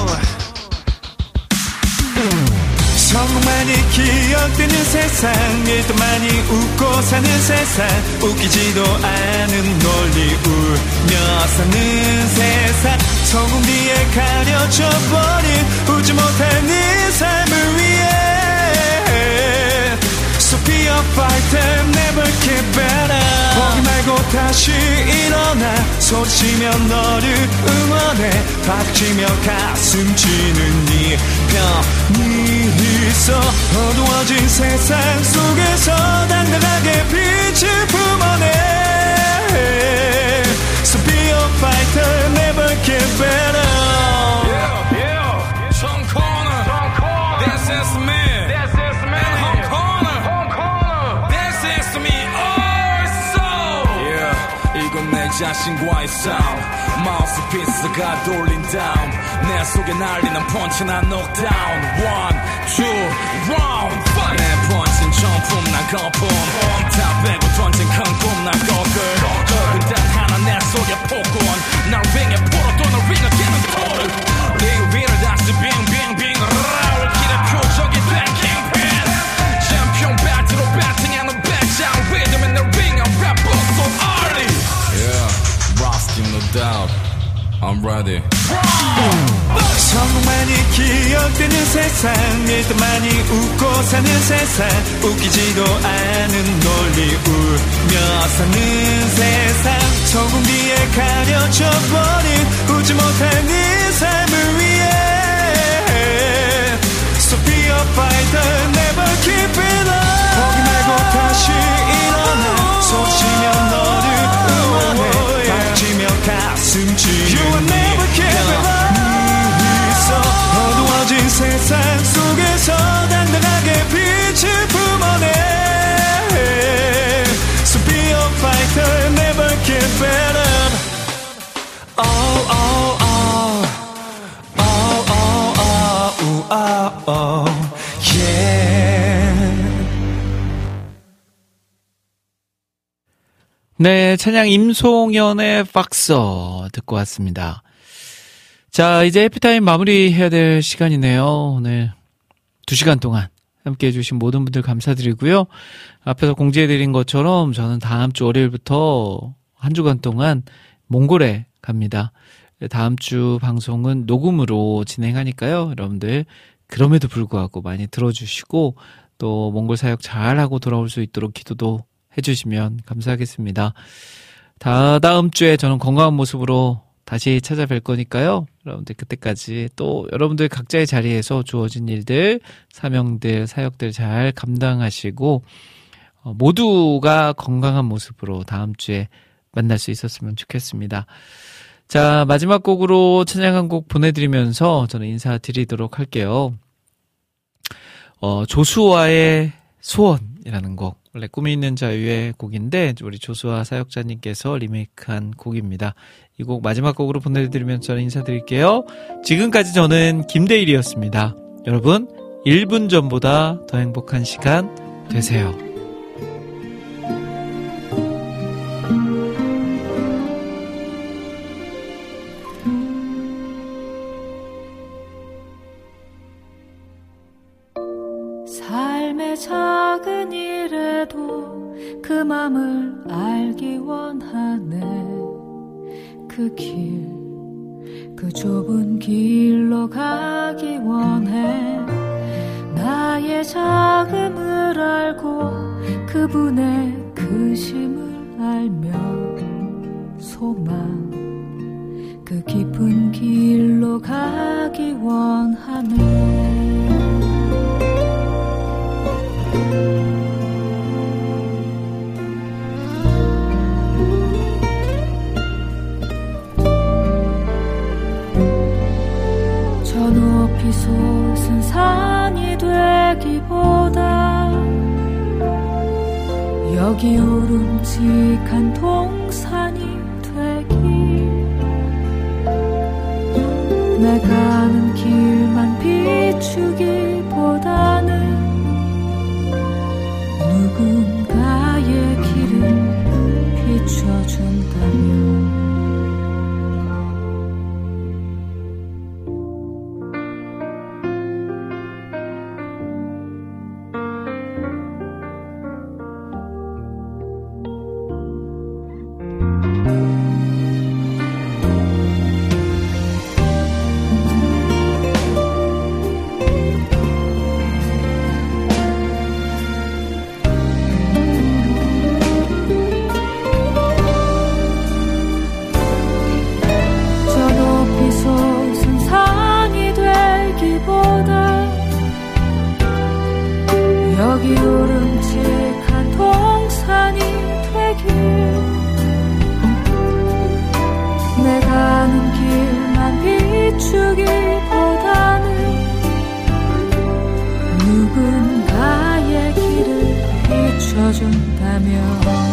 성공만이 기억되는 세상 일도 많이 웃고 사는 세상. 웃기지도 않은 논리 울며 사는 세상. 성공 뒤에 가려져 버린 웃지 네 삶을 위해. So be a fighter, never it up 포기 말고 다시 일어나. 소리치며 너를 응원해. 박치며 가슴 치는 네 있어 어두워진 세상 속에서 당당하게 빛을 품어내 So be a fighter, never. 이건 내 자신과의 싸움. 마우스피스가 돌린 다음 내 속에 날리는 펀치나 knockdown One, two, round, fight! 내 펀치는 정품 난 거품 다 빼고 던진 큰꿈난 거글 적은 단 하나 내 속에 폭군 날 윙에 풀어 또널 윙을 끼는 토를 네 위를 다시 빙빙빙 라울 길의 표 no doubt. I'm ready. 성공만이 기억되는 세상 일단 많이 웃고 사는 세상 웃기지도 않은 논리 울며 사는 세상. 성공 뒤에 가려져 버린 웃지 네 삶을 위해. So be a fighter, never give it up. 포기 말고 다시 가슴 치는 네 있어 어두워진 세상 속에서 당당하게 빛을 품어내 So be a fighter, never give it up Oh, oh, oh Oh, oh, oh, ooh, oh, oh 네, 찬양 임송현의 박서 듣고 왔습니다. 자, 이제 해피타임 마무리해야 될 시간이네요. 오늘 두 시간 동안 함께 해주신 모든 분들 감사드리고요. 앞에서 공지해드린 것처럼 저는 다음 주 월요일부터 한 주간 동안 몽골에 갑니다. 다음 주 방송은 녹음으로 진행하니까요. 여러분들 그럼에도 불구하고 많이 들어주시고 또 몽골 사역 잘하고 돌아올 수 있도록 기도도 해주시면 감사하겠습니다. 다 다음 주에 저는 건강한 모습으로 다시 찾아뵐 거니까요. 여러분들 그때까지 또 여러분들 각자의 자리에서 주어진 일들, 사명들, 사역들 잘 감당하시고 어, 모두가 건강한 모습으로 다음 주에 만날 수 있었으면 좋겠습니다. 자, 마지막 곡으로 찬양 한 곡 보내드리면서 저는 인사드리도록 할게요. 어, 조수와의 소원 이라는 곡. 원래 꿈이 있는 자유의 곡인데, 우리 조수아 사역자님께서 리메이크한 곡입니다. 이 곡 마지막 곡으로 보내드리면서 인사드릴게요. 지금까지 저는 김대일이었습니다. 여러분, 1분 전보다 더 행복한 시간 되세요. 그 맘을 알기 원하네. 그 길, 그 좁은 길로 가기 원해. 나의 자금을 알고 그분의 그심을 알며 소망 그 깊은 길로 가기 원하네 산이 되기보다 여기 오름직한 동산이 되길. 내 가는 길만 비추기 비춰준다면